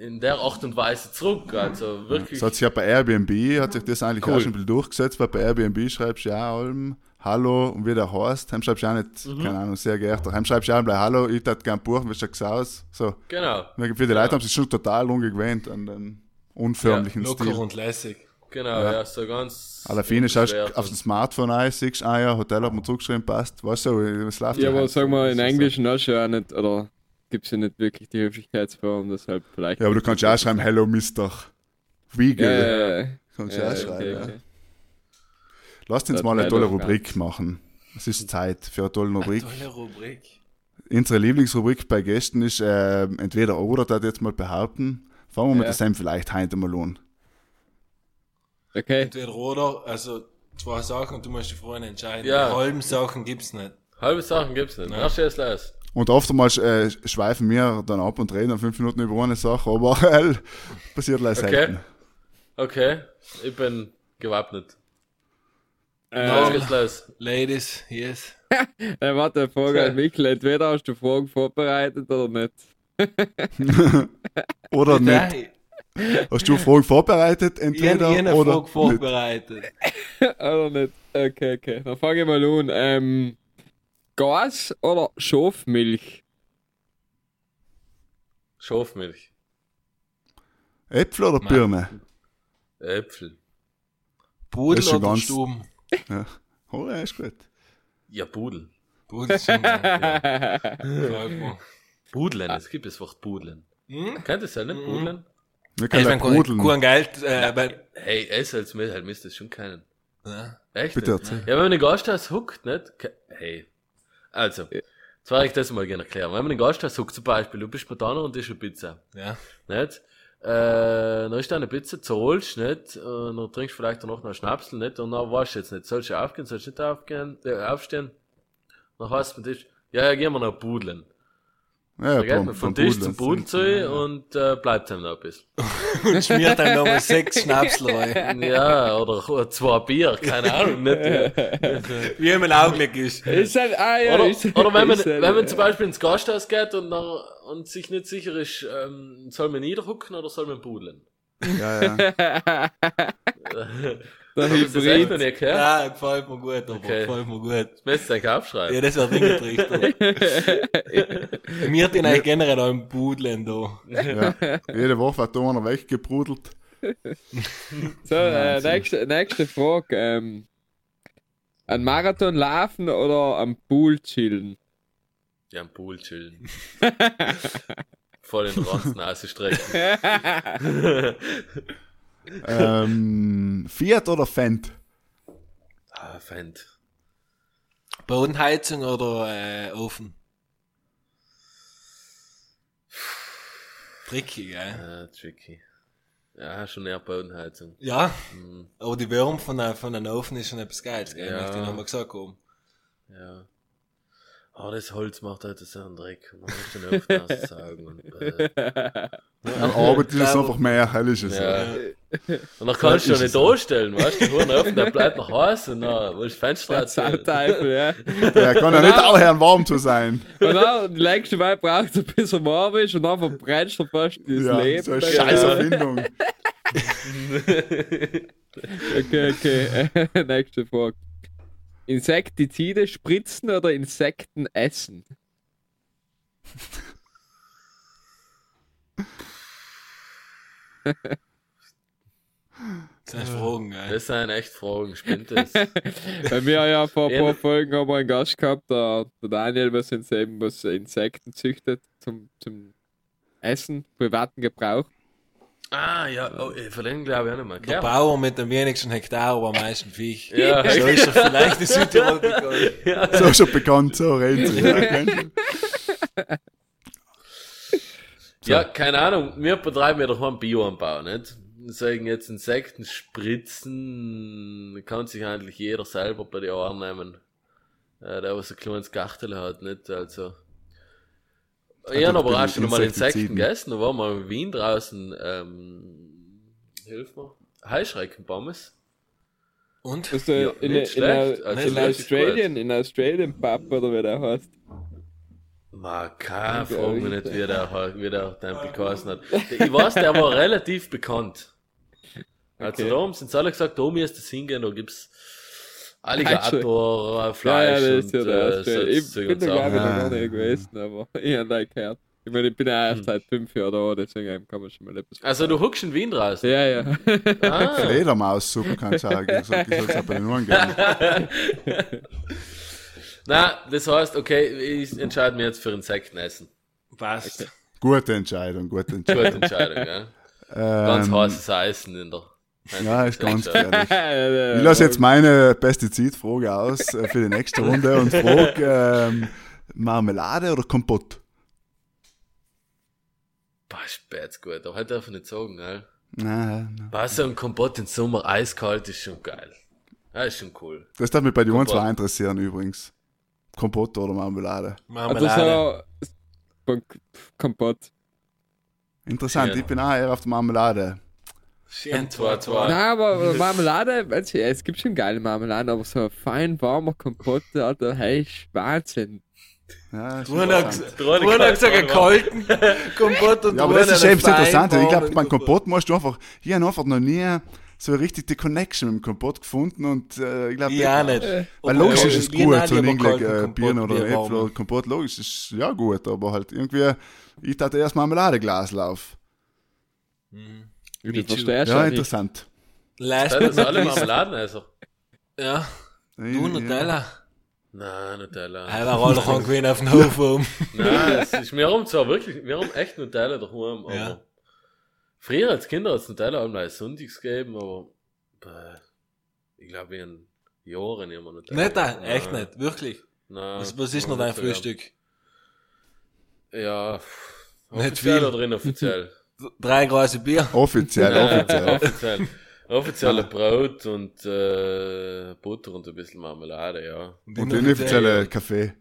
In der Art und Weise zurück. Also wirklich. Das hat sich ja bei Airbnb, hat sich das eigentlich Cool. auch schon ein bisschen durchgesetzt, weil bei Airbnb schreibst du ja allem Hallo und wie der heißt, heim schreibst du auch nicht, Mhm. keine Ahnung, sehr geehrter, heim schreibst du auch gleich Hallo, ich tat gern buchen, wie schaut's aus? So. Genau. Für die Leute haben sich schon total ungewöhnt an den unförmlichen Locker Stil. und lässig. Genau, ja, so ganz. Alle Fine schaust aufs und- Smartphone ein, siehst, ah ja, Hotel hat mir zurückgeschrieben, passt, weißt du, es läuft Ja, aber halt. sag mal, in Englisch auch schon auch nicht, oder gibt's ja nicht wirklich die Höflichkeitsform, deshalb vielleicht. Ja, aber du kannst ja auch schreiben, Hello Mr. Wiegel. Ja, ja, kannst du ja, auch okay, schreiben, ja. okay. Lasst uns Das mal eine tolle Rubrik ganz- machen. Es ist Zeit für eine tolle Rubrik. Tolle Rubrik. Unsere Lieblingsrubrik bei Gästen ist äh, entweder oder, da jetzt mal behaupten. Fangen wir mit Ja. der Sam vielleicht heute mal an. Okay, Entweder oder, also zwei Sachen und du musst dich vorhin entscheiden. Ja. Die halben Sachen gibt's nicht. Halbe Sachen gibt's nicht. Erst jetzt los. Und oftmals äh, schweifen wir dann ab und reden dann fünf Minuten über eine Sache, aber äh, passiert leider Okay. selten. Okay, ich bin gewappnet. äh, Los geht's los. Ladies, yes. äh, warte, Frage an Michael, entweder hast du Fragen vorbereitet oder nicht. Oder nicht? Nein, Hast du Fragen vorbereitet? ich Entweder habe eine oder Frage nicht? vorbereitet. oder nicht? Okay, okay. Dann fange ich mal an. Ähm, Gas oder Schafmilch? Schafmilch. Äpfel oder Nein. Birne? Äpfel. Pudel oder ganz- Stuben? Ja. Oh, ja, ist gut. Ja, Pudel. Pudel gut, ja. Es gibt das Wort Budlen. Hm? Kennt ihr das ja nicht, Budlen? Wir Ich können ja mein, Brudeln. kein Geld, äh, weil, Hey, es als mir halt müsst das schon kennen. ja. Echt? Bitte erzähl. Ja, wenn man einen Gasthaus huckt, nicht? Hey. Also, jetzt werde ich das mal gerne erklären. Wenn man einen Gasthaus huckt, zum Beispiel, du bist Spartaner und isst eine Pizza. ja. Nicht? Äh, dann isst du eine Pizza, zahlst, nicht? Und dann trinkst du vielleicht auch noch einen Schnapsel, nicht? Und dann weißt du jetzt nicht, sollst du aufgehen, sollst du nicht aufgehen, äh, aufstehen? Dann heißt es Tisch, ja, ja, gehen wir noch budeln. Ja, Da geht man von beim Tisch zu Pudel zu und äh, bleibt dann noch ein bisschen. Und schmiert dann nochmal sechs Schnapsel rein. Ja, oder zwei Bier, keine Ahnung, nicht. Wie ihm ein Augenblick ist. Ist halt, ah ja, Oder, ist, oder wenn man, ist halt, wenn man äh, zum Beispiel ins Gasthaus geht und, dann, und sich nicht sicher ist, ähm, soll man niederhucken oder soll man budeln? Ja, ja. Der du das noch Hybrid. nicht gehört? Ja, gefällt mir gut, aber Okay. gefällt mir gut. Das müsst ihr euch aufschreiben. Ja, das wäre dringend richtig. Wir den eigentlich generell auch im Budlen da. ja. Jede Woche wird da einer weggebrudelt. So, äh, nächste, nächste Frage. Ähm, ein Marathon laufen oder am Pool chillen? Ja, am Pool chillen. Voll den Ranzen ausstrecken. Ähm, Fiat oder Fendt? ah, Feind. Bodenheizung oder äh, Ofen? Tricky, gell? Ah, tricky. Ja, schon eher Bodenheizung. Ja, Hm, aber die Wärme von, einer- von einem Ofen ist schon etwas Geiles, gell? Ja. Möchte ich nochmal gesagt haben. ja. Aber das Holz macht halt so einen Dreck. Man muss den Ofen aussaugen. Und, äh, Am Abend ist es einfach mehr, hell ist es. ja. Und dann kannst du es nicht anstellen, weißt du? Der Ofen, der bleibt noch heiß und dann willst du Fenster erzählen. Ja. Der kann ja nicht auch hören, warm zu sein. Und dann, die längste Mal braucht es, bis er warm ist und dann verbrennst du fast das Ja, Leben. so eine scheiß Erfindung. Okay, okay. Nächste Frage. Insektizide spritzen oder Insekten essen? Das sind Fragen, gell? Das sind echt Fragen, spinnt das? Weil wir ja vor ein Ja, paar Folgen haben wir einen Gast gehabt, der, der Daniel, was eben was Insekten züchtet zum, zum Essen, privaten Gebrauch. ah, ja, oh, ich verlängere glaube ich auch nicht mehr. Der Ja, Bauer mit dem wenigsten Hektar, aber am meisten Viech. Ja. So ist er vielleicht in Südtirol bekannt. So schon bekannt, so reden sie. Ja, du? ja, keine Ahnung. Wir betreiben ja doch mal einen Bioanbau, nicht? Sagen jetzt Insekten spritzen, kann sich eigentlich jeder selber bei den Ohren nehmen. Äh, der, was ein kleines Gachtel hat, nicht? Also. Ich habe doch aber auch mit schon mal Insekten gegessen. Da waren wir in Wien draußen, ähm, hilf mir. Heuschreckenpommes. Und? Äh, Ja, in, nicht in, in, Also in Australien, in Australien Pub oder wie der heißt. Ma, keine Ja, Frage mich nicht, wie der, wie der Tempel geheißen hat. Ich weiß, der war relativ bekannt. Also Okay. da haben sie alle gesagt, da müsst ihr hingehen, da gibt's Alligator, äh, Ja, ja, Fleisch das ist ja und der äh, Ich bin da glaube ich noch gar nicht gewesen, aber ich habe da gehört. Ich meine, ich bin ja erst Hm. seit fünf Jahren da, deswegen kann man schon mal etwas Also du huckst in Wien draußen. Ja, ja. Ah, Fledermaussuppe kann ich sagen. Ich soll es aber den Ohren geben. na, das heißt, okay, ich entscheide mich jetzt für Insekten essen. Passt. Gute Entscheidung, gute Gute Entscheidung. Entscheidung, ja. Ganz Ähm, heißes Eisen in der. Ja, ist ganz gefährlich. Ich lasse jetzt meine Pestizidfrage aus äh, für die nächste Runde und frage ähm, Marmelade oder Kompott? Boah, spät gut, aber heute darf ich nicht sagen, gell? Nein, nein. Wasser und Kompott im Sommer eiskalt ist schon geil. Ja, ist schon cool. Das darf mich bei den zwei interessieren übrigens. Kompott oder Marmelade? Also Marmelade. so Kom- Kompott. Interessant, Ja. ich bin auch eher auf der Marmelade. Zwei. zwei. Nein, aber Marmelade, weißt du, es gibt schon geile Marmeladen, aber so ein fein warmer Kompott, Alter, hey, Wahnsinn. Ja, Du hast interessant. gesagt, einen kalten Kompott und ja, aber das ist eben das Interessante. Ich glaube, beim Kompott musst du einfach, ich habe einfach noch nie so richtig die Connection mit dem Kompott gefunden und äh, ich glaube, Ja, nicht. Weil logisch ja, ist es gut, nehmen so ein kalten äh, Birnen oder Äpfel oder Kompott, logisch, ist ja gut, aber halt irgendwie, ich tate erst Marmeladeglaslauf. Du verstehst Ja, ja nicht. interessant. Das sind alle du Marmeladenesser. Ja, du Nutella. Nein, Nutella. Er war alle schon gewesen auf dem Hof um. Nein, es ist, wir haben zwar wirklich, wir haben echt Nutella daheim, aber Ja. früher als Kinder hat es Nutella auch mal Sonntags gegeben, aber äh, ich glaube in Jahren immer Nutella. Nicht da, Nein, echt nicht, wirklich. Nein, Was, was ist noch dein nicht. Frühstück? Ja, Nicht offiziell viel. oder inoffiziell? Drei Gläser Bier. Offiziell, offiziell. offiziell. Offizielle Brot und äh, Butter und ein bisschen Marmelade, ja. Und den offizielle Kaffee.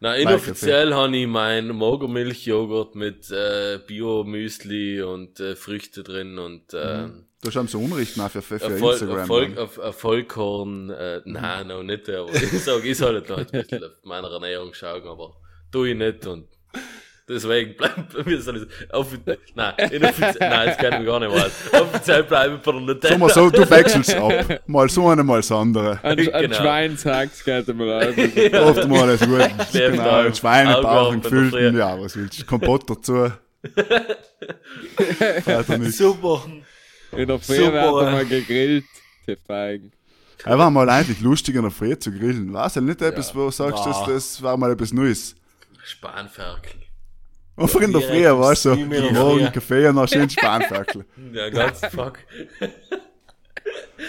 Na, inoffiziell habe ich mein Mogomilchjoghurt mit äh, Bio-Müsli und äh, Früchte drin und äh, Du hast so Unrecht nach für, für, für Erfolg, Instagram. Erfolg. Erf- Erfolgkorn, äh, nein, noch nicht, aber ich sag, ich soll noch ein bisschen auf meiner Ernährung schauen, aber tu ich nicht und deswegen soll ich sagen, offi- nein, inoffiziell, nein, das kann ich gar nicht mal. Offiziell bleibe ich bei der Sag mal so, du wechselst ab. Mal so eine, mal das andere. Ein, ein Genau. Schwein sagt, geht mal auf. Oft mal das gut. Genau, ein Schweinebauch, Früh. ja, was willst du? Kompott dazu. Super. In der Früh werden wir gegrillt, die Feigen. Er war mal eigentlich lustig in der Früh zu grillen. Weiß ja nicht etwas, wo du sagst, das, Boah. das war mal etwas Neues. Spanferkel. Einfach in der Früh, Direkt weißt du, der morgen. Kaffee und dann schön Spanferkel. Ja, ganz fuck.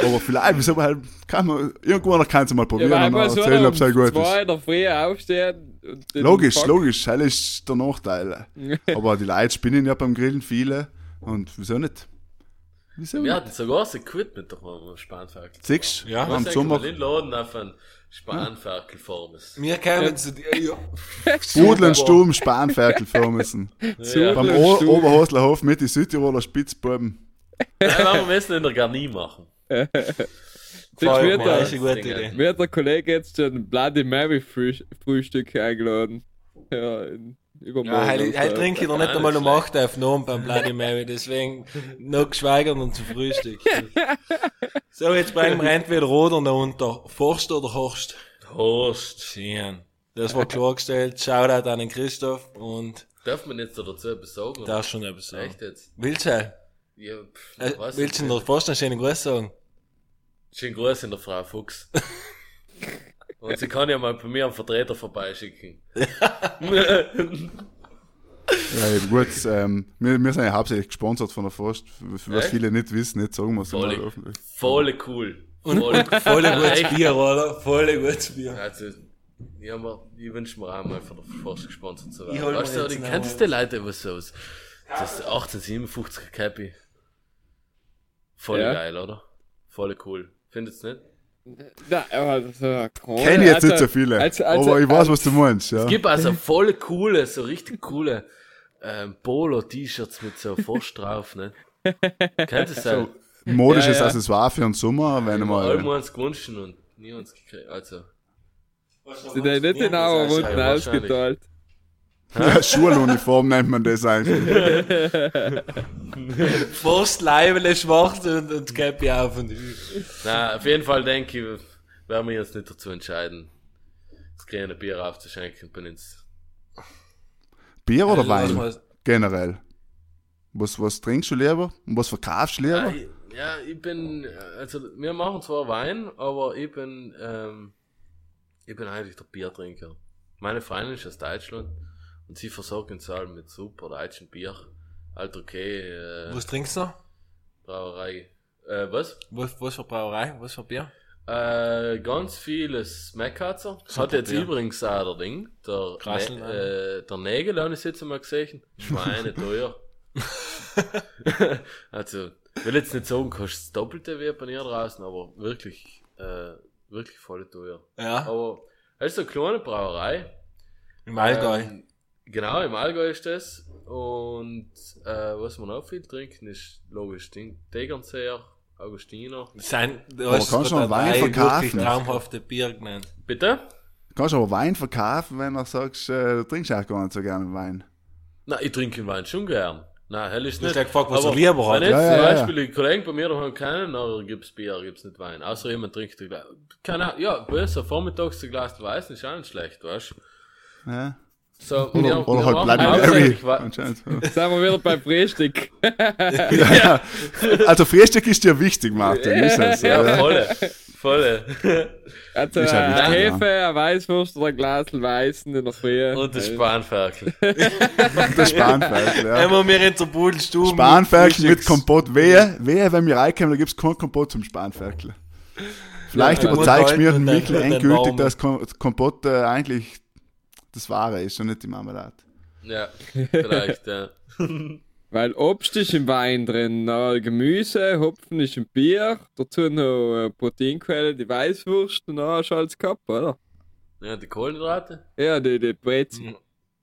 Aber vielleicht, wieso halt, kann man, irgendwann kann es mal Ja, probieren weil und dann so erzählen, ob es halt gut zwei ist. in der Früh aufstehen. Und Logisch, Bock- logisch, das ist der Nachteil. Aber die Leute spinnen ja beim Grillen viele und wieso nicht? Wieso Wir hatten sogar so gut mit der Spanferkel. Siehst du, Ja. am Was Sommer, den Laden auf ein Spanferkelformes. Wir kämen zu dir, ja. Budel und Sturm, Spanferkel fahren müssen. Ja. Beim o Sturm. Oberhoslerhof mit die Südtiroler Spitzbuben. Nein, wir müssen in der Garnie machen. Das wird das eine gute. Idee. wird der Kollege jetzt schon Bloody Mary Früh- Frühstück eingeladen. Ja, in, übermorgen. Ja, heute, heute trinke ich noch nicht einmal um 8 auf Norm beim Bloody Mary, deswegen noch geschweigert und zum Frühstück. So, jetzt bringen wir entweder rot oder unter. Forst oder Horst? Horst. Schön. Das war klargestellt. Shoutout an den Christoph und Darf man jetzt dazu etwas sagen? da ist schon etwas sagen. Echt jetzt? Willst du? Ja, pff, Äh, weiß willst du in der. Forst einen schönen Gruß sagen? Schönen Gruß in der Frau Fuchs. Und sie kann ja mal bei mir einen Vertreter vorbeischicken. Ja, eben gut, ähm, wir, wir sind ja hauptsächlich gesponsert von der Forst. Für was Echt? viele nicht wissen, nicht sagen wir es mal Voll, öffentlich. voll cool. Voll, Voll gutes. Bier, oder? Voll gutes Bier. Also, ja, aber ich wünsche mir auch mal von der Forst gesponsert zu werden. Ich weißt du, die kennst die Leute was so aus? Das 1857er Cappy. Voll Ja. geil, oder? Voll cool. Findet's nicht? Ja, aber das ist ja Krone. Kenne ich jetzt Also- nicht so viele, also- also- aber ich weiß, was du meinst. Ja. Es gibt also voll coole, so richtig coole ähm, Polo-T-Shirts mit so Forst drauf, ne? Kennt ihr das? Modisches Ja, ja. Accessoire für den Sommer, wenn Ich mal. einmal eins gewünscht und nie eins gekriegt. Also, Sind ja nicht in Auer Runden ausgeteilt. Ja, Schuluniform nennt man das eigentlich. Forst, Leibele, schwarz und, und Käppi auf und na, auf jeden Fall denke ich, werden wir uns nicht dazu entscheiden, das grüne Bier aufzuschenken bei uns. Bier oder Ja, Wein? mal- Generell. Was, was trinkst du lieber? Und was verkaufst du Ja, lieber? ich, ja, ich bin, also wir machen zwar Wein, aber ich bin, ähm, ich bin eigentlich der Biertrinker. Meine Freundin ist aus Deutschland und sie versorgt uns alle mit super deutschen Bier. Halt okay, äh, Was trinkst du? Brauerei. Äh, was? Was, was für Brauerei? Was für Bier? Äh, ganz vieles Meckatzer. Hat jetzt Bier. übrigens auch der Ding, der, Krassel, ne äh, der Nägel habe ich jetzt mal gesehen. Schweine teuer. also, will jetzt nicht sagen, kostet das Doppelte wie bei ihr draußen, aber wirklich, äh, wirklich voll teuer. Ja, Aber, es ist eine kleine Brauerei. im Allgäu. Ähm, genau, im Allgäu ist das. Und, äh, was man auch viel trinken, ist logisch Ding, Tegernseher, Augustiner. Sein, du Aber hast kannst du Wein verkaufen? wirklich traumhafte Bier genannt. Bitte? Kannst du aber Wein verkaufen, wenn du sagst, äh, du trinkst auch gar nicht so gerne Wein. Na, ich trinke den Wein schon gern. Na, hell ist nicht. ja gefragt, was Aber er lieber hat. Wenn jetzt Ja, ja, zum ja, Beispiel die Kollegen bei mir daheim keinen, dann gibt's Bier, gibt's nicht Wein. Außer jemand trinkt, keine Ahnung, ja, besser, vormittags ein Glas Weißen ist auch nicht schlecht, weißt du. Ja. So, Oder, wir- oder wir halt Bloody Mary. Anscheinend. Sind wir wieder beim Frühstück. ja. Also Frühstück ist dir wichtig, Martin. Ist es, Ja, oder? volle, volle. Also Ist ja ein wichtig, Hefe, ein Weißwurst oder ein Glas Weißen in der Früh. Und das Spanferkel. Das Spanferkel, ja. Wir in der Budelstube. Spanferkel mit Kompott. Wehe, wehe, wenn wir reinkommen, da gibt's kein Kompott zum Spanferkel. Vielleicht Ja, überzeugst du mir und Mikkel und endgültig, dass Kom- Kompott äh, eigentlich das Wahre ist und nicht die Marmelade. Ja, vielleicht, ja. Weil Obst ist im Wein drin, na, Gemüse, Hopfen ist im Bier, dazu noch äh, Proteinquelle, die Weißwurst und dann hast du alles gehabt, oder? Ja, die Kohlenhydrate? Ja, die, die Brezen.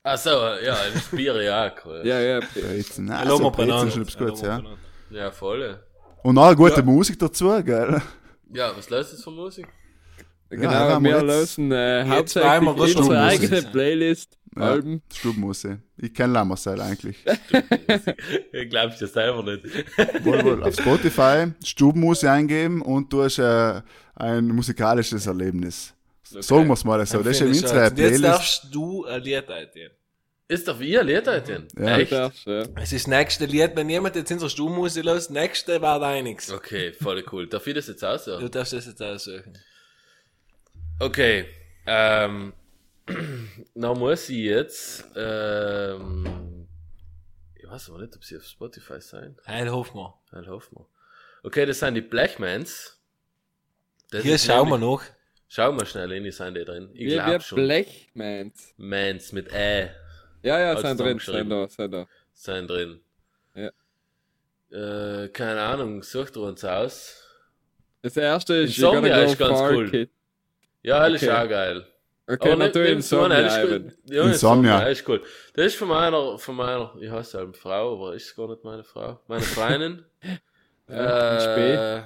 Ach so, ja, das Bier, ja, cool. Ja, ja. Brezen. Nein, Hallo, so mal Brezen etwas Gutes, ja. Ja, voll. Und auch gute Musik dazu, gell? Ja, was lässt das für Musik? Genau, haben wir lösen äh, hauptsächlich unsere eigene. Playlist. Ja, Alben. Stubmusik. Ich kenne Lammerseil eigentlich. Ich glaub das selber nicht. wohl, wohl. Auf Spotify Stubenmusik eingeben und du hast äh, ein musikalisches Erlebnis. Sagen wir es mal so. Das ist ja ich unsere schade. Und Jetzt Playlist. darfst du ein Lied eingeben. Ist doch wie ein Lied heute? Ja. Echt? Darfst, ja. Es ist das nächste Lied, wenn jemand jetzt in so Stuhlmusik los, das nächste war deiniges. Okay, voll cool. Darf ich das jetzt aussuchen? Du darfst das jetzt aussuchen. Okay, ähm, dann muss ich jetzt, ähm, ich weiß aber nicht, ob sie auf Spotify sein. Heil Hofmann. Hoffen wir. Okay, das sind die Blackmans. Das Hier schauen wir noch. Schauen wir schnell hin, sind die drin. Ich Wie, wie glaub schon. Blechmans. Mans mit Ä Ja, ja, sind drin, sind da, sind da. sind drin. Ja. Äh, keine Ahnung, sucht ihr uns aus. Das erste ist Insomnia ist ganz cool. Kid. Ja, das ist Okay. auch geil. Okay, Aber natürlich so Insomnia. das ist gut. Ja, Insomnia. Insomnia, ist cool. Das ist von meiner, von meiner, ich hasse halt Frau, aber ist gar nicht meine Frau. Meine Freundin. Ja, äh,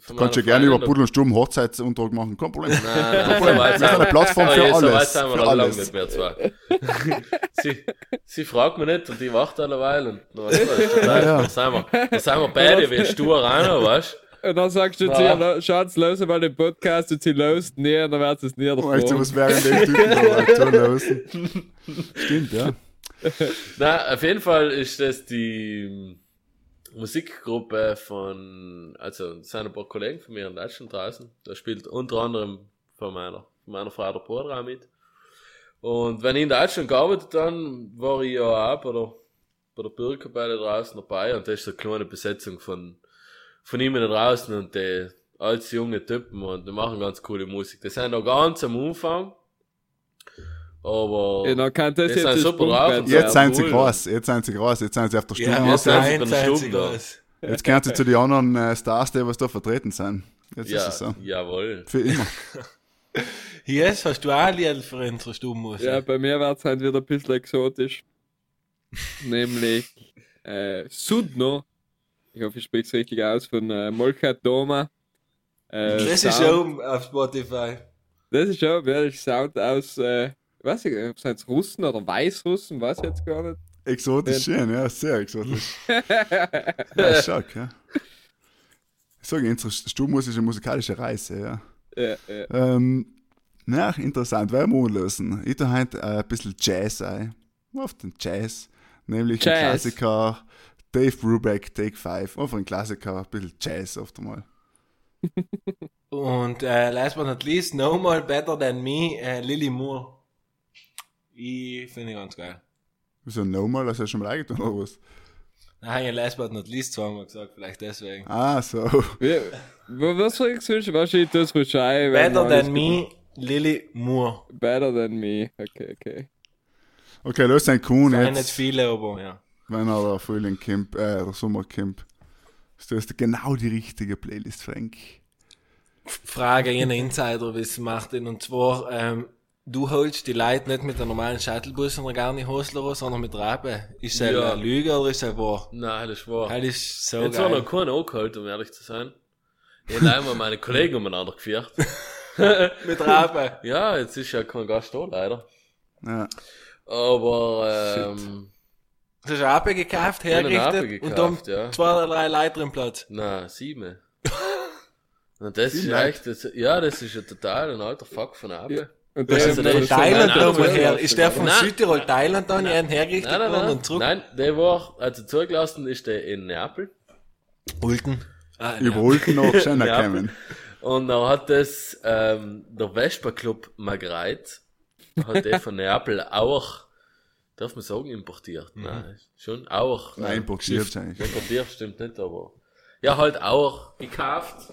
von Kannst du gerne über Pudel und Stuben Hochzeitsuntrag machen. Kein Problem. Nein, nein, Problem. so Wir sind eine Plattform für So alles. wir Für alles. nicht mehr zwei. sie, sie fragt mich nicht und ich warte alleweil und dann, du, da, Ja. da, sind wir, da sind wir beide wie stur rein, weißt du? Und dann sagst du zu Ja. ihr, "Lo- Schatz, los mal den Podcast und sie lost nie, und dann wird es nie Weißt du, was während dem Typen da lösen? Stimmt, ja. Na, auf jeden Fall ist das die Musikgruppe von, also sind ein paar Kollegen von mir in Deutschland draußen. Da spielt unter anderem von meiner, von meiner Frau der auch mit. Und wenn ich in Deutschland gearbeitet dann war ich ja auch bei der, bei der Bürgerkapelle draußen dabei und das ist so eine kleine Besetzung von, von ihm da draußen und die als junge Typen und die machen ganz coole Musik. Die sind noch ganz am Anfang. Aber Ja, dann kann das Die jetzt sind ein super drauf. Jetzt sind sie groß, jetzt sind sie groß, jetzt sind sie auf der Ja, Stube. was sind sie da. Jetzt gehören sie zu den anderen äh, Stars, die was da vertreten sind. Jetzt ja, ist es so. jawohl. Für immer. Yes, hast du auch ein Lied für unsere Stuhlmusik? Ja, bei mir wird es halt wieder ein bisschen exotisch. Nämlich äh, Sudno. Ich hoffe, ich spreche es richtig aus, von äh, Molka Doma. Äh, das ist Sound- auch auf Spotify. Das ist schon, wer ist Sound aus, äh, weiß ich, ob es jetzt Russen oder Weißrussen, weiß ich jetzt gar nicht. Exotisch schön, ja, sehr exotisch. ja, stark, ja. Ich sage, unsere Stubenmusik ist eine musikalische Reise, ja. Ja, ja. Ähm, na, interessant, wer muss lösen? Ich tue heute äh, ein bisschen Jazz ein. Auf den Jazz. Nämlich ein Jazz. Klassiker. Dave Brubeck, Take 5. Einfach ein Klassiker, ein bisschen Jazz oft einmal. Und äh, last but not least, No More Better Than Me, äh, Lily Moore. Ich finde ich ganz geil. Wieso nochmal? Das hast du schon mal eingetan oder was? Nein, ja, last but not least zweimal gesagt, vielleicht deswegen. Ah, so. Wie, wo, was soll ich zwischen? Wahrscheinlich das ein. wenn Better Than Me, Lily Moore. Better than me. Okay, okay. Okay, löst ein Kuhn Nein, nicht jetzt, viele, aber ja. Wenn er der Frühling kommt, äh, der Sommer kommt. Ist das genau die richtige Playlist, Frank? Frage an Insider, wie es macht. Und zwar, ähm, du holst die Leute nicht mit der normalen Shuttlebus und gar nicht Hosler, sondern mit Rabe. Ist das Ja. eine Lüge oder ist das wahr? Nein, das war. Das ist so Jetzt war geil. noch keiner angeholt, um ehrlich zu sein. Ich habe einmal meine Kollegen umeinander geführt. Mit Rabe. Ja, jetzt ist ja kein Gast da, leider. Ja. Aber, ähm, Du hast Rabe gekauft, eine hergerichtet Rabe und gekauft, dann ja. zwei oder drei Leute im Platz. na, sieben. Und das ist Sieben echt, das, ja, das ist ja total ein alter Fuck von Abe. Und Das der- ist der- Thailand nein, da mal nein, her. Ist der von Nein. Südtirol Thailand dann jeden hergerichtet Nein, nein, worden nein. und zurück? Nein, der war, also zugelassen ist der in Neapel. Ulten. Ah, Über Ulten noch schöner Ja. kommen. Und dann hat das, ähm, der Vespa Club Magreit, hat der von Neapel auch, darf man sagen, importiert? Nein, schon auch. Nein, importiert eigentlich. Importiert stimmt nicht, aber. Ja, halt auch gekauft.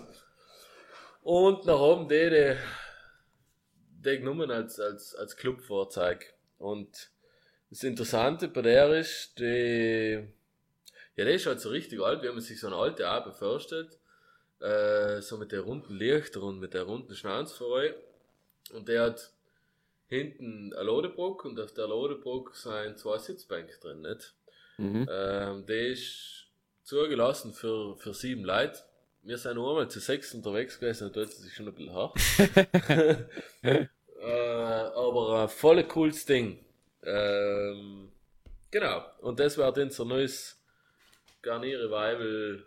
Und nach oben die, die, die genommen als, als, als Clubfahrzeug. Und das Interessante bei der ist, die, ja, der ist halt so richtig alt, wie man sich so eine alte Abe vorstellt. Äh, so mit der runden Lichter und mit der runden Schnauze vor euch. Und der hat hinten eine Ladebrock und auf der Ladebrock sind zwei Sitzbänke drin, nicht? Mhm. Ähm, der ist zugelassen für, für sieben Leute. Wir sind nur einmal zu sechs unterwegs gewesen dort ist es schon ein bisschen hart. äh, aber ein voll cooles Ding. Ähm, genau. Und das wird unser neues Garnier Revival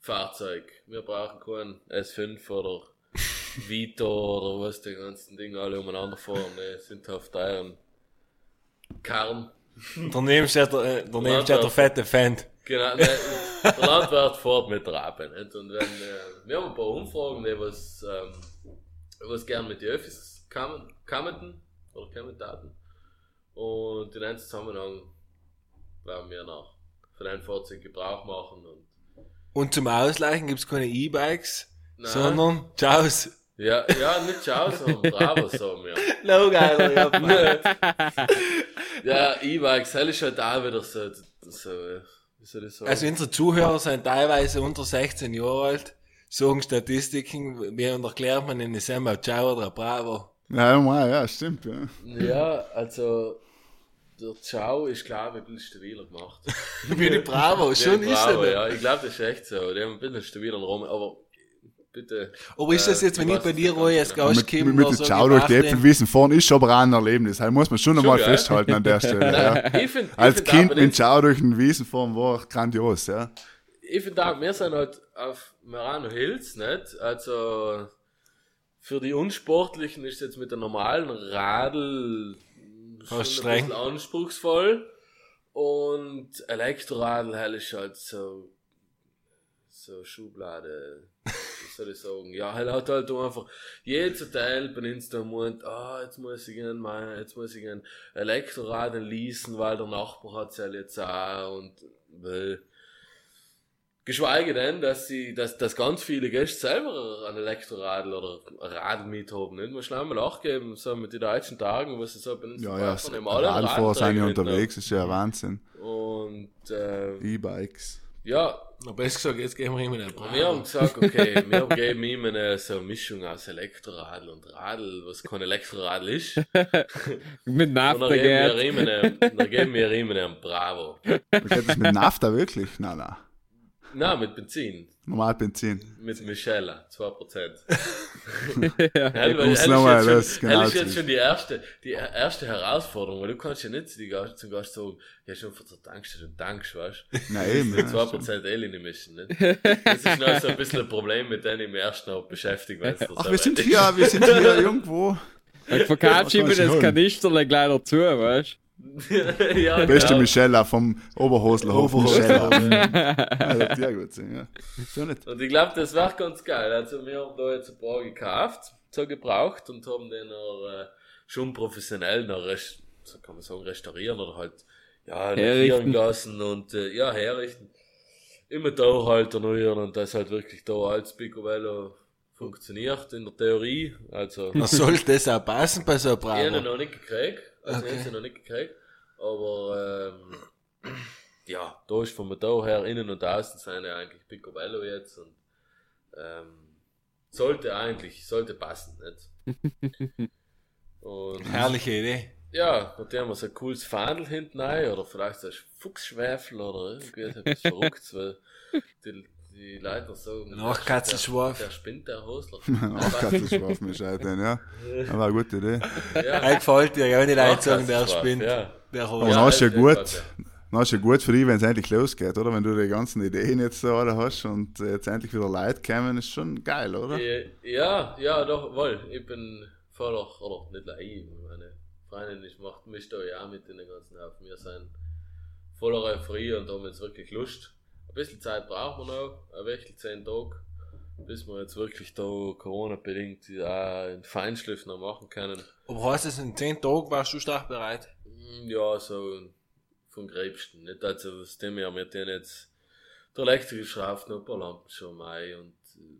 Fahrzeug. Wir brauchen keinen S5 oder Vito oder was die ganzen Dinge alle umeinander fahren. Die sind auf deren Kern. Der, äh, daneben steht der fette Fan. Genau, ne, der Landwirt fährt mit der Rabe. Nicht? Und wenn, äh, wir haben ein paar Umfragen, die was, ähm, was gern mit den Öffis kamen, kamen oder kamen Und in einem Zusammenhang werden wir nach von einem Fahrzeug Gebrauch machen. Und, Und zum Ausleichen gibt's keine E-Bikes, sondern Ciaos. Ja, ja, nicht Ciao, sondern Bravo, sagen wir. No geiler, ja. Ja, E-Bikes, das ist halt auch wieder so, so äh, wie soll ich sagen? Also unsere Zuhörer sind teilweise unter 16 Jahre alt, sagen Statistiken, wie erklärt man in December Ciao oder Bravo? Ja, mal, ja, stimmt. Ja. ja, also, der Ciao ist, glaube ich, ein bisschen stabiler gemacht. Wie die Bravo, schon Ja, ist Bravo, er. ja, ich glaube, das ist echt so. Die haben ein bisschen stabiler rum, aber bitte. Aber ist das äh, jetzt, wenn ich bei es dir, Roy, als. Gast der sag Ciao ich, durch die Äpfelwiesen fahren ist schon aber auch ein Erlebnis. Das muss man schon einmal geil. festhalten an der Stelle. Ja. Ich find, Als ich Kind mit Ciao durch den Wiesen fahren war grandios, ja. ich finde auch, wir sind halt auf Merano Hills, nicht? Also, für die Unsportlichen ist jetzt mit der normalen Radl schon ein streng. bisschen anspruchsvoll. Und Elektroradl hell ist halt so, so Schublade, wie soll ich sagen? Ja, hell hat halt einfach jeder Teil benutzt der Mund, ah, jetzt muss ich einen, jetzt muss ich einen Elektroradl leasen, weil der Nachbar hat es ja jetzt auch und, weil, Geschweige denn, dass sie, dass, dass ganz viele Gäste selber ein Elektroradl oder ein Radl mithaben. Nicht? Man schnell mal nachgeben, so mit den deutschen Tagen, was sie so benutzen. Ja, ja, Radfahrer sind ja Radträger unterwegs, ist ja Wahnsinn. mit. Und, äh, E-Bikes. ja, Na, besser gesagt, jetzt gehen wir ihm in den und wir haben gesagt, okay, wir geben ihm eine so eine Mischung aus Elektroradl und Radl, was kein Elektroradl ist. Und Mit dann Nafta geben wir ihm eine, dann geben wir ihm einen Bravo. Geht das mit Nafta wirklich? Nein, nein. Nein, mit Benzin. Normal Benzin. Mit Michela, 2%. ja. Hell, weil, muss hell, noch mal ist das schon, genau ist jetzt schon die erste, die erste Herausforderung, weil du kannst ja nicht zu Gast, zum Gast sagen, ja schon für der Tankstelle und tankst, weißt du? Nein, eben. Mit Ja, 2% Öl in die Mischen, nicht? Das ist noch so ein bisschen ein Problem, mit dem ich mich erst noch beschäftige, wenn es Ach, wir sind hier, wir sind hier irgendwo. Ich verkaufst du das holen? Kanisterle gleich dazu, weißt ja, Beste genau. Michella vom Oberhoslerhof. Oberhosler. Michella. ja, das wird gut sein, ja. So nicht. Und ich glaube, das wäre ganz geil. Also, wir haben da jetzt ein paar gekauft, so gebraucht und haben den noch, äh, schon professionell noch, rest so kann man sagen, restaurieren oder halt, ja, Herrichten. lackieren lassen und, äh, ja, herrichten. Immer da halt erneuern und das halt wirklich da als Picobello funktioniert in der Theorie. Also, Na, soll das auch passen bei so einem ich habe ihn Bravo? noch nicht gekriegt. Also, Okay. ich habe ihn noch nicht gekriegt. Aber, ähm, ja, da ist vom Motor her innen und außen seine eigentlich Picobello jetzt und, ähm, sollte eigentlich, sollte passen, nicht? Und, Herrliche Idee. ja, und haben wir so ein cooles Fahndel hinten rein, oder vielleicht so ein Fuchsschwäfel oder irgendwie etwas Verrücktes, weil die, die Leute sagen, Nachkatzelschwaf. Der, der spinnt der Hosler. Auch Katzenschwaf mit Scheitern, ja. Aber eine gute Idee. ja. Er gefällt dir, ja, wenn die Leute sagen, der spinnt. Ja. Der Aber Hose. dann ist ja gut. Dann ist ja gut für dich, wenn es endlich losgeht, oder? Wenn du die ganzen Ideen jetzt da alle hast und jetzt endlich wieder Leute kommen, ist schon geil, oder? Äh, Ja, ja, doch, wohl. Ich bin voller, oder nicht ich, meine Freundin ist, macht mich da ja auch mit in den ganzen Haufen. Wir sind voller Euphorie und haben jetzt wirklich Lust. Ein bisschen Zeit brauchen wir noch, ein Wechsel zehn Tage, bis wir jetzt wirklich da Corona-bedingt auch einen Feinschliff noch machen können. Aber heißt es, in 10 Tagen warst du startbereit? Mm, Ja, so vom Gräbsten. Nicht also, was dem her, wir den jetzt, der Elektrik schraubt noch ein paar Lampen schon mal und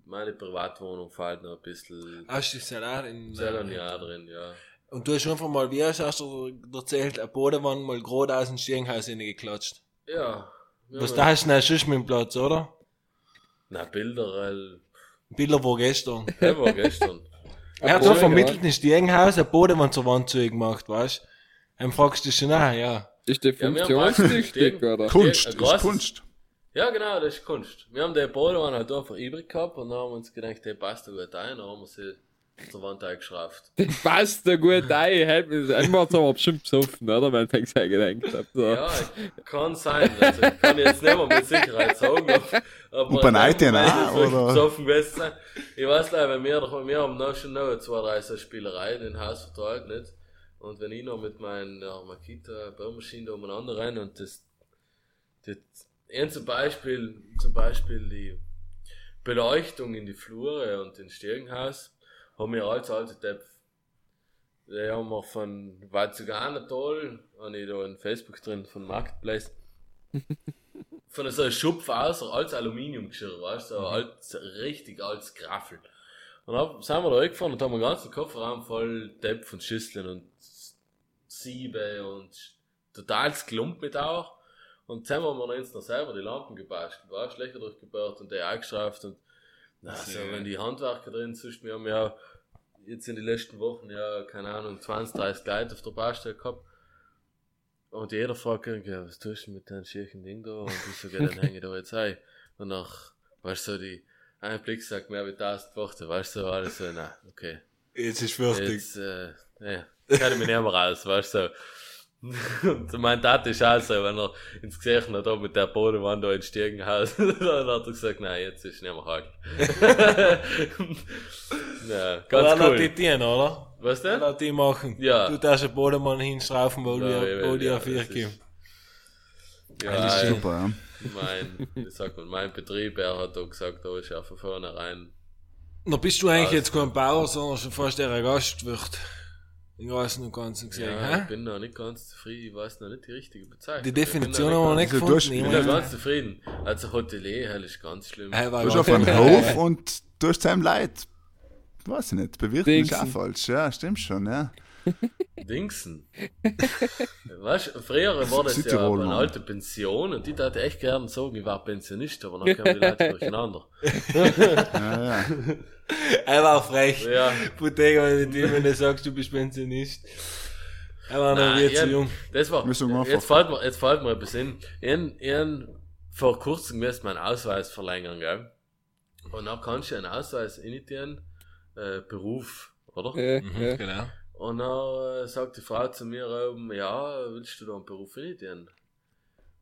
meine Privatwohnung fällt noch ein bisschen Hast du die Salat in... Zellen ja drin, ja. Und du hast einfach mal, wie hast du erzählt, eine Bodenwand mal gerade aus dem Stiegenhaus geklatscht. Ja. Ja Was da hast du denn sonst mit dem Platz, oder? Na, Bilder, weil, Bilder war gestern. der war gestern. Er hat so vermittelt in Stiegenhaus, ein Boden, wenn zur Wand zu gemacht, weißt du? Dann fragst du dich nach, ja. Ist der Ja, funktionstüchtig, Stegen. oder? Kunst, ein ist Kunst. Ja, genau, das ist Kunst. Wir haben den Boden halt einfach übrig gehabt und dann haben wir uns gedacht, der passt da gut ein, dann haben wir sie zur Wand eingeschraubt. Passt da gut ein, hält mich einmal so aber bestimmt besoffen, oder? Wenn ich es gedacht habe. So. Ja, kann sein. Also, kann ich jetzt nicht mehr mit Sicherheit sagen. Aber, aber Und bei Neidien wenn auch, ich oder? besoffen gewesen sein. Ich weiß nicht, weil wir, doch- wir haben noch schon noch zwei, drei so Spielereien in Haus verteilt, nicht? Und wenn ich noch mit meinen ja, Makita Baumaschinen da umeinander rein und das, das ein zum Beispiel, zum Beispiel die Beleuchtung in die Flure und ins Stiegenhaus, haben wir als alte Depp. Die haben wir von Valzuganertal, habe ich da in Facebook drin, von Marketplace. von so einem Schupf aus, als Aluminiumgeschirr, weißt du, so als, richtig als Graffel. Und dann sind wir da hingefahren und haben einen ganzen Kofferraum voll Depp von Schüsseln und Siebe und total Klump mit auch. Und zusammen haben wir uns noch selber die Lampen gebastelt, war schlechter durchgebaut und die eingeschraubt und na, so, wenn die Handwerker drin sind, wir haben ja jetzt in den letzten Wochen ja, keine Ahnung, 20, 30 Leute auf der Baustelle gehabt. Und jeder fragt irgendwie, was tust du mit deinem schierchen Ding da? Und ich sage, ja, dann hänge ich da jetzt ein. Und nach, weißt du, so die, ein Blick sagt mehr wie 1000 Worte, weißt du, so alles so, na, okay. Jetzt ist fürchtig. Jetzt, äh, ja, kann ich mich nicht mehr raus, weißt du. Und mein Tat ist auch so, wenn er ins Gesicht hat, da mit der Bodenwand da ins Stiegenhaus, dann hat er gesagt, nein, jetzt ist nicht mehr halt. ja, ganz lass die cool. dienen, oder? Was denn? Lass die machen. Ja. Du darfst einen Bodenmann hinstraufen, wo Ja, ja, wo ja, auf ist- kommt. Ja, Das ist Super, ja. mein, wie sagt man, mein Betrieb, er hat da gesagt, da ist ja von vornherein. Na, bist du eigentlich jetzt kein Bauer, sondern schon fast der Gastwirt. Im Großen und Ganzen gesehen, Ja, ich bin noch nicht ganz zufrieden, ich weiß noch nicht die richtige Bezeichnung. Die Definition haben wir noch nicht gefunden. Ich bin noch ganz zufrieden. Also Hotelier, hell ist ganz schlimm. hey, Du bist auf einem Hof und du hast seinem Leid. Weiß ich nicht, bewirten ist auch falsch. Ja, stimmt schon, ja. Dingsen. weißt du, früher war das ja Südtirol, eine Mann. alte Pension und die dachte echt gerne sagen, ich war Pensionist, aber dann kamen die Leute durcheinander. ja, ja. Er war frech. Ja. Bottega, wenn du wenn du sagst, du bist Pensionist. Er war noch wie zu jung. Das war, jetzt fällt mir, jetzt fällt mir etwas in. Ich, ich, vor kurzem müsste meinen Ausweis verlängern, gell? Und dann kannst du einen Ausweis initiieren, äh, Beruf, oder? Ja, Mhm, ja. genau. Und dann äh, sagt die Frau zu mir oben, ja, willst du da einen Beruf initiieren?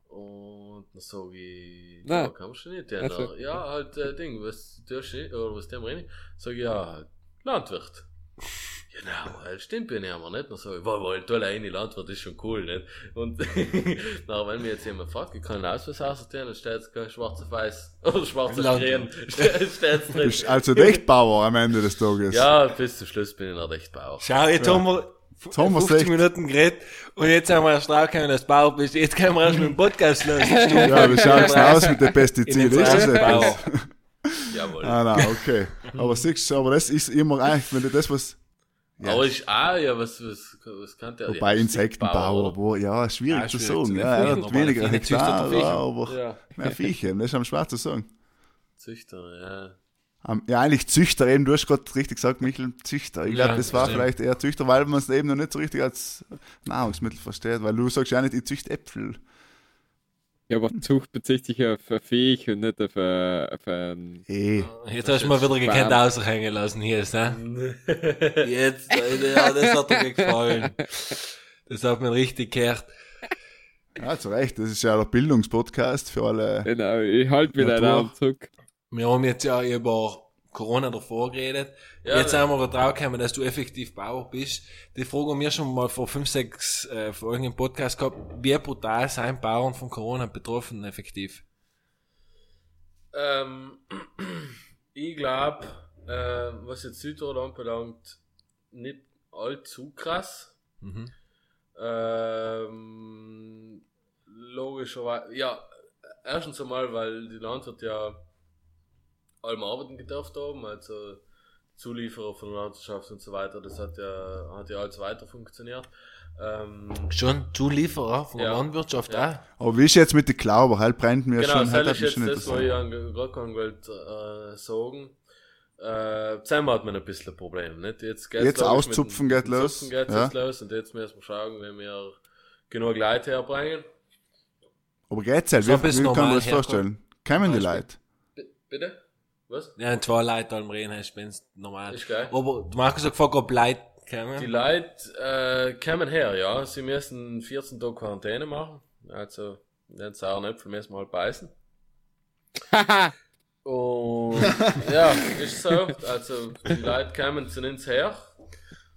Und dann sag ich, Nein. ja, kannst du nicht. Ja, Also. ja halt, äh, Ding, was tust du, oder was dem rein? Sag ich, ja, Landwirt. Genau, das stimmt ja nicht, aber nicht. Dann sag ich, wow, wow, toll, eine Landwirt ist schon cool, nicht? Und, na, wenn mir jetzt jemand fragt, ich kann einen Ausweis aussortieren, dann steht es kein schwarz auf weiß, oder schwarz auf grün, Landwirt. steht Du drin. bist also echt Bauer am Ende des Tages. Ja, bis zum Schluss bin ich noch recht Bauer. Schau, jetzt haben wir f- haben wir's 50 echt. Minuten geredet und jetzt haben wir erst draufgekommen, dass du Bauer bist. Jetzt können wir erst mit dem Podcast los. Ja, wie schaut's denn aus mit den Pestiziden? Ist das etwas? Jawohl. Ah, nein, okay. Aber siehst du, aber das ist immer eigentlich, wenn du das was, Ja. Aber ich, ah, ja, was, was, was kann der? wobei ja, Insektenbauer, wo, ja, schwierig Ja, zu sagen. Ja, er hat weniger Hektar, aber Ja, mehr Viecher, das ist am schwer zu sagen. Züchter, ja. Ja, eigentlich Züchter eben, du hast gerade richtig gesagt, Michel, Züchter. Ich glaube, Ja, das war stimmt. vielleicht eher Züchter, weil man es eben noch nicht so richtig als Nahrungsmittel versteht, weil du sagst ja nicht, ich züchte Äpfel. Ja, aber Zucht bezieht sich auf ein Viech und nicht auf, ein, auf ein. Eh, Jetzt hast du mal wieder gekannt aushängen lassen hier, ne? Jetzt, ja, das hat dir gefallen. Das hat mir richtig gehört. ja, zu Recht, das ist ja der Bildungspodcast für alle. Genau, ich halte mich du. Arm zurück. Wir haben jetzt ja über Corona davor geredet. Ja, jetzt sind wir drauf gekommen, dass du effektiv Bauer bist. Die Frage haben wir schon mal vor fünf, sechs äh, Folgen im Podcast gehabt. Wie brutal sind Bauern von Corona betroffen effektiv? Ähm, ich glaube, äh, was jetzt Südtirol anbelangt, nicht allzu krass. Mhm. Ähm, logischerweise, ja, erstens einmal, weil die Landwirte ja allem arbeiten gedurft haben, also Zulieferer von der Landwirtschaft und so weiter, das hat ja, hat ja alles weiter funktioniert. Ähm, Schon Zulieferer von der Ja. Landwirtschaft Ja. auch? Aber wie ist jetzt mit den Klauber? Halt brennt mir genau, schon, das halt ist jetzt schon das, was ich interessiert. an- gerade kann wollte, äh, sagen. Äh, zusammen hat man ein bisschen ein Problem, nicht? Jetzt, geht's, Jetzt auszupfen geht los, Zupfen geht's ja. jetzt los und jetzt müssen wir schauen, wenn wir genug Leute herbringen. Aber geht's halt, So wie, wie kann man das vorstellen? Kommen die Leute? B bitte? Was? Ja, zwei Leute am Reden hast, wenn's normal. Ist geil. Aber du Markus hat gefragt, ob Leute kommen. Die Leute äh, kommen her, ja. Sie müssen 14 Tage Quarantäne machen. Also, den sauren Äpfel müssen wir halt beißen. Und ja, ist so. Also, die Leute kommen zu uns her,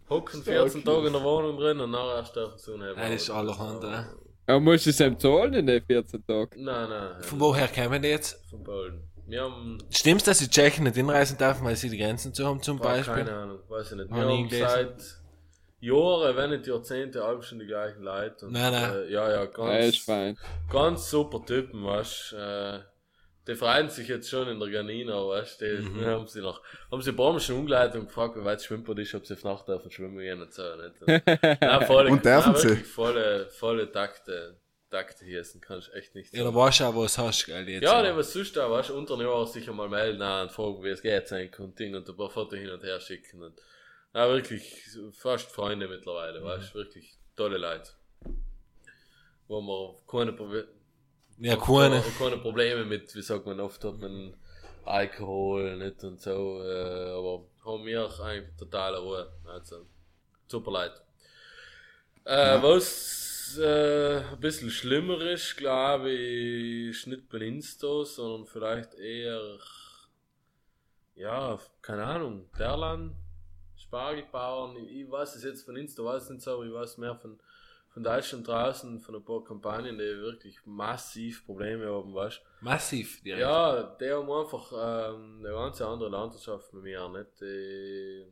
hocken 14 Tage in der Wohnung drin und nachher erst dürfen sie unheben. Das ist allerhand, ja. Aber musst du es ihm zahlen in den 14 Tagen? Nein, nein, Von woher kommen die jetzt? von Polen. Wir haben Stimmt's, dass die Tschechen nicht hinreisen dürfen, weil sie die Grenzen zu haben, zum Boah, Beispiel? keine Ahnung, weiß ich nicht. Wir haben gelesen. seit Jahren, wenn nicht Jahrzehnte, alle schon die gleichen Leute. Und, Nein, nein. Äh, ja, ja, Ja, ganz, ist fein. ganz super Typen, weißt äh, Die freuen sich jetzt schon in der Ganina, weißt du. Mhm. Die haben sie noch, haben sie ein paar Mal schon umgeleitet und gefragt, wie weit Schwimmbad ist, ob sie auf Nacht dürfen schwimmen gehen und so, nicht? Nein, volle, Und dürfen nein, sie? wirklich Volle, volle Takte, Takte hier sind, kann ich echt nicht Ja, da weißt du auch, was hast, gell, jetzt. ja, der was sonst da, weißt du, unter dem Jahr sicher mal melden und fragen, wie es geht sein und Ding und ein paar Fotos hin und her schicken und, ja, wirklich fast Freunde mittlerweile, weißt du, wirklich tolle Leute. Wo man keine, Probe Ja, keine. keine Probleme mit, wie sagt man, oft hat man Alkohol nicht und so, äh, aber haben wir eigentlich totale Ruhe, also, super Leute. Äh, Was äh, ein bisschen schlimmer ist, glaube ich, nicht bei Insta, sondern vielleicht eher, ja, keine Ahnung, Derlan, Spargelbauern, ich, weiß es jetzt von Insta, weiß es nicht so, aber ich weiß mehr von, von Deutschland draußen, von ein paar Kampagnen, die wirklich massiv Probleme haben, weißt du. Massiv, direkt. Ja, die haben einfach ähm, eine ganz andere Landwirtschaft mit mir, nicht? Die,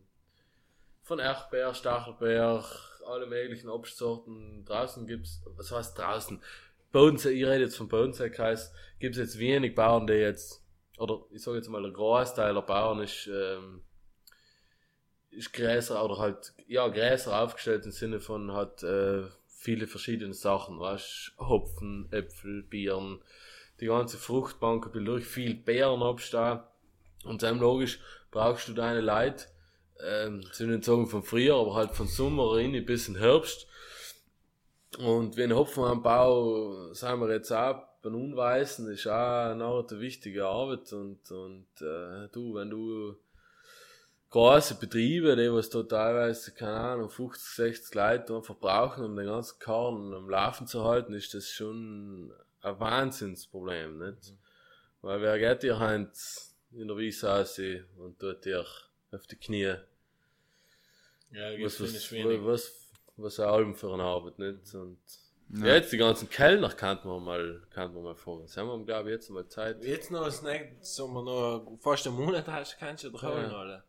von Erdbeer, Stachelbeer, alle möglichen Obstsorten. Draußen gibt's, was heißt draußen? Bodensee, ich rede jetzt vom Bodenseekreis, gibt's jetzt wenig Bauern, die jetzt, oder ich sage jetzt mal, der Großteil der Bauern ist, ähm, ist Gräser oder halt, ja, Gräser aufgestellt im Sinne von hat äh, viele verschiedene Sachen, weißt Hopfen, Äpfel, Bieren, die ganze Fruchtbank durch viel Beeren abstehen. Und dann logisch brauchst du deine Leute, ähm, sie nicht sagen von Frühjahr, aber halt von Sommer rein bis in Herbst. Und wenn Hopfenanbau, sagen wir jetzt auch, bei Unweißen ist auch eine eine wichtige Arbeit und, und äh, du, wenn du große Betriebe, die was da teilweise, keine Ahnung, 50, 60 Leute einfach brauchen, um den ganzen Karren am Laufen zu halten, ist das schon ein Wahnsinnsproblem, nicht? Weil wer geht dir heint in der Wiese aus und tut dir auf die Knie, Ja, was, was, was, wenig. was, was eine Alben für eine Arbeit, nicht? Und ja. jetzt die ganzen Kellner kannten wir mal, kannten wir mal vor. Das haben wir, glaube ich, jetzt mal Zeit. Jetzt noch nächste, sagen wir noch fast einen Monat hast, kannst du doch holen, Ja. alle.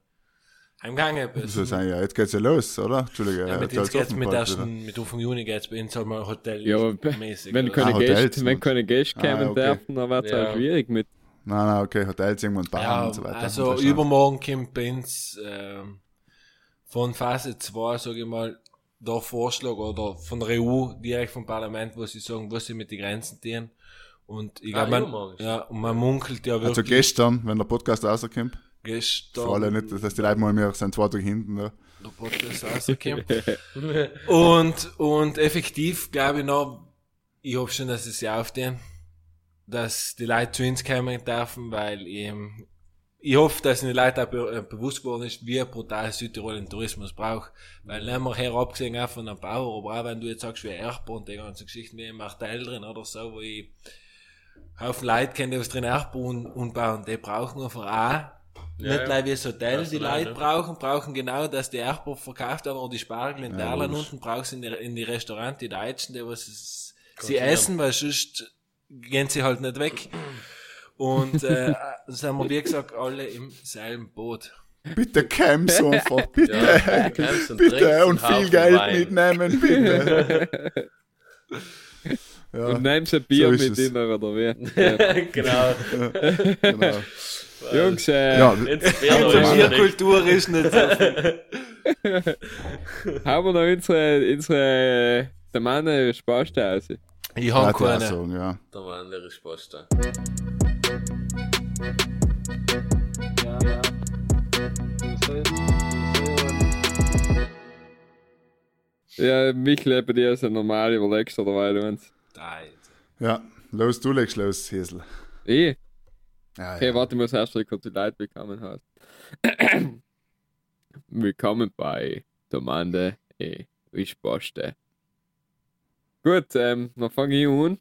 Heimgegangen bist. So sagen, ja, jetzt geht's ja los, oder? Entschuldige, Ja, mit jetzt geht's mit ersten, mit Anfang Juni geht's bei uns halt mal Hotel Ja, mäßig. Wenn keine, Ah, Hotels, Gäste, wenn keine Gäste Ah, kommen okay. dürfen, dann wird es Ja. auch schwierig mit. Nein, nein, okay, Hotels irgendwo und Bauern Ja, und so weiter. also übermorgen kommt bei uns ähm, von Phase 2, sage ich mal, der Vorschlag oder von der EU, direkt vom Parlament, wo sie sagen, was sie mit den Grenzen tun. Und ich Ah, glaube, übermorgen man, ja, und man munkelt ja Also wirklich gestern, wenn der Podcast rauskommt, gestern, vor allem nicht, dass die Leute mal mehr sind zwei Tage hinten da. der Podcast rauskommt. und, und effektiv glaube ich noch, ich hoffe schon, dass es ja aufstehen, dass die Leute zu uns kommen dürfen, weil ich, ich hoffe, dass den Leuten auch be äh, bewusst geworden ist, wie brutal Südtirol den Tourismus braucht. Weil nicht mehr herabgesehen auch von einem Bauer, aber auch wenn du jetzt sagst, wie Erpo und die ganzen Geschichten wie im Martell drin oder so, wo ich Haufen Leute kenne, die was drin Erpo und, und bauen, die brauchen einfach auch Ja, nicht gleich wie das Hotel, die Leute brauchen, brauchen genau, dass die Erpo verkauft werden oder die Spargel in Ja, logisch. unten brauchst in die, in die Restaurants, die Deutschen, die was sie essen, weil sonst gehen sie halt nicht weg. Und äh, sind wir, wie gesagt, alle im selben Boot. Bitte Camps einfach, bitte. Ja, und bitte und und viel Geld Wein. mitnehmen, bitte. ja, Und nimmst ein Bier so mit immer, oder wie? Ja. genau. genau. Jungs, äh, Ja. Bierkultur ist nicht so. haben wir noch unsere, unsere der Mann äh, Spaß da aus. Ich ja, habe keine. sagen, ja. Da war ein leeres Spaß da. Ja, mich leben die als een normale oder weil du Ja, los, du legst los, Hiesel. Ich? Ja, okay, ja. warte, ich muss erst mal kurz die Leute willkommen hast. willkommen bei Domande e eh, Risposte. Gut, ähm, dann fange ich an.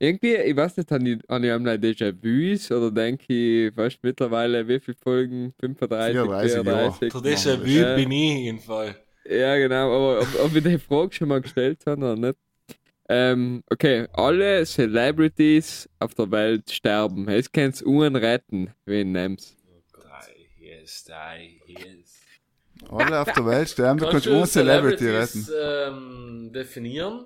Irgendwie, ich weiß nicht, habe ich, hab ich einmal Déjà-vus oder denke ich, weißt mittlerweile, wie viele Folgen? 35, 34 Jahre. 34? Für das Machen ein wir Wü das. bin ich jedenfalls. Ja, genau, aber ob, ob ich die Frage schon mal gestellt habe oder nicht. Ähm, okay, alle Celebrities auf der Welt sterben. Jetzt kannst du einen retten, wen nimmst Die, yes, die, yes. Alle auf der Welt sterben, du Kannst kannst du ohne Celebrity Celebrities, retten. Ähm, definieren?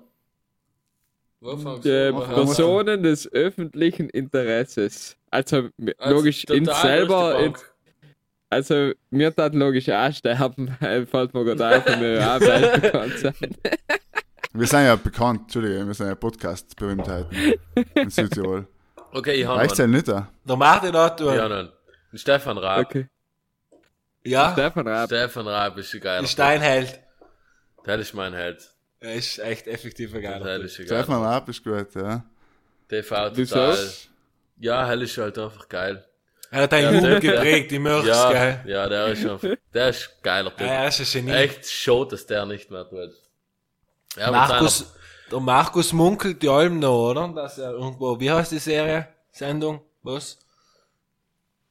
Äh, an? mach- Personen des öffentlichen Interesses. Also, m- Als logisch, in selber, in, also, mir tat logisch auch sterben, äh, fällt mir gerade auf, wenn wir auch weltbekannt sind. Wir sind ja bekannt, Entschuldige, wir sind ja Podcast-Berühmtheiten in Südtirol. Okay, ich habe Reicht ja einen. nicht da. Der Martin hat du. Ja. Den Stefan Raab. Okay. ja. Stefan Raab. Stefan Raab ist ein geiler. Steinheld. Der ist mein Held. Er ist echt effektiv Der geiler. ist ein geiler. Stefan Raab ist gut, ja. TV total. Ja, Hell ist halt einfach geil. Er hat einen der- geprägt, die Mörks, Ja, gell? ja, der ist einfach, der ist ein geiler Typ. Ja, er ist ein Genie. Echt schade, dass der nicht mehr tut. Ja, Markus, der Markus munkelt die Alben noch, oder? Dass er irgendwo, wie heißt die Serie? Sendung? Was?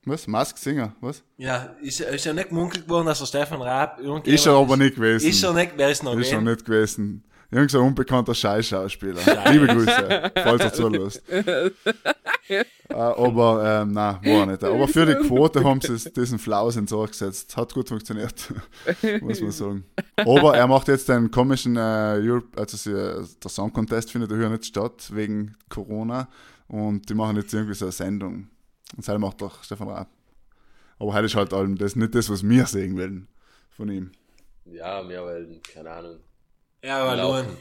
Was? Mask Singer, was? Ja, ist, ist ja nicht gemunkelt worden, dass der Stefan Raab irgendwie. Ist er aber nicht gewesen. Ist er nicht, wer ist noch Ist er nicht? gewesen. Irgend so ein unbekannter Scheißschauspieler. Liebe Grüße, falls er zulässt. äh, aber, ähm, nein, war nicht. Aber für die Quote haben sie es- diesen Flaus ins Ohr gesetzt. Hat gut funktioniert, muss man sagen. Aber er macht jetzt den komischen äh, Europe, also sie, der Song Contest findet ja nicht statt, wegen Corona. Und die machen jetzt irgendwie so eine Sendung. Und das macht doch Stefan Raab. Aber heute ist halt allem das nicht das, was wir sehen wollen von ihm. Ja, mehr weil, keine Ahnung. Ja, aber Laufen.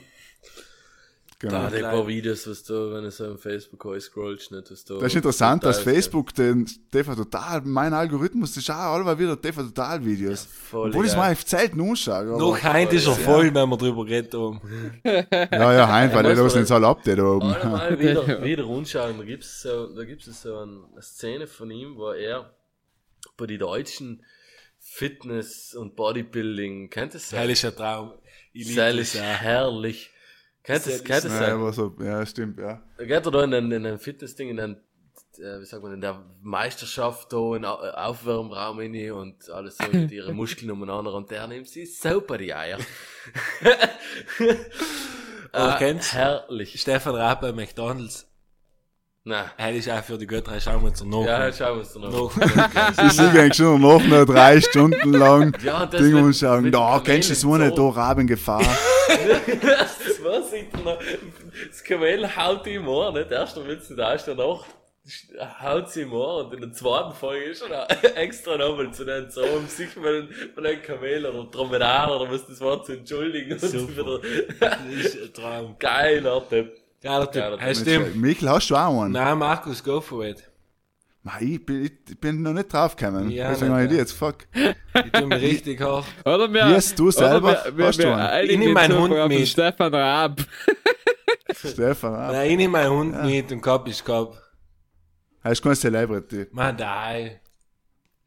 Genau. Da, die klein. paar Videos, was du, wenn du so im Facebook scrollst, nicht, was du. Das ist interessant, dass Facebook den TV Total, mein Algorithmus, das schaut alle wieder TV Total Videos. voll Obwohl ich es mal selten anschaue. aber- Noch heute ist er voll, wenn wir drüber geredet haben. Ja, ja, hein, weil die Weißt du, losen jetzt alle ab, die da oben. Einmal wieder, wieder anschauen, da gibt es so, da gibt's so eine Szene von ihm, wo er bei den deutschen Fitness- und Bodybuilding, kennt ihr das? Ist ein Traum. Ich liebe Seil das ist auch. herrlich. Kennt Das kennt ihr Ja, das? aber so, ja, stimmt, ja. Da geht er da in ein, in ein Fitnessding, in ein, äh, wie sagt man, in der Meisterschaft da, in Au- Aufwärmraum rein und alles so mit ihren Muskeln umeinander und der nimmt sie super die Eier. Aber Äh, kennst- herrlich. Stefan Raab bei McDonalds. Nein. Hell ist auch für die Götter, schauen wir uns noch. Ja, schauen wir uns noch. noch. Ich sehe eigentlich schon noch noch drei Stunden lang Ja, das Dinge mit- anschauen. mit Da, kennst du das eine, Kamel da im Das war's nicht. noch. Das Kamel haut im Ohr, nicht? Erst dann willst du da ist danach haut sie im Ohr und in der zweiten Folge ist schon extra nochmal zu den so um sich von einem, Kamel oder Dromedar oder was das war zu entschuldigen und Super. wieder Das ist ein Traum. geiler Typ. Geiler Typ. Geiler stimmt. Michael, hast du auch einen? Nein, Markus, go for it. Ich bin, ich bin noch nicht draufgekommen. Ja, Deswegen habe ich die ja. jetzt, fuck. Ich tue mir richtig hoch. Oder wir, Wie hast du selber? Wir, wir, Hast du wir Ich nehm meinen Hund mit. Stefan Raab. Stefan, ah. Nein, ich nehme meinen Hund mit und Kopf ist Kopf. Hast keine Celebrity. Man, nein.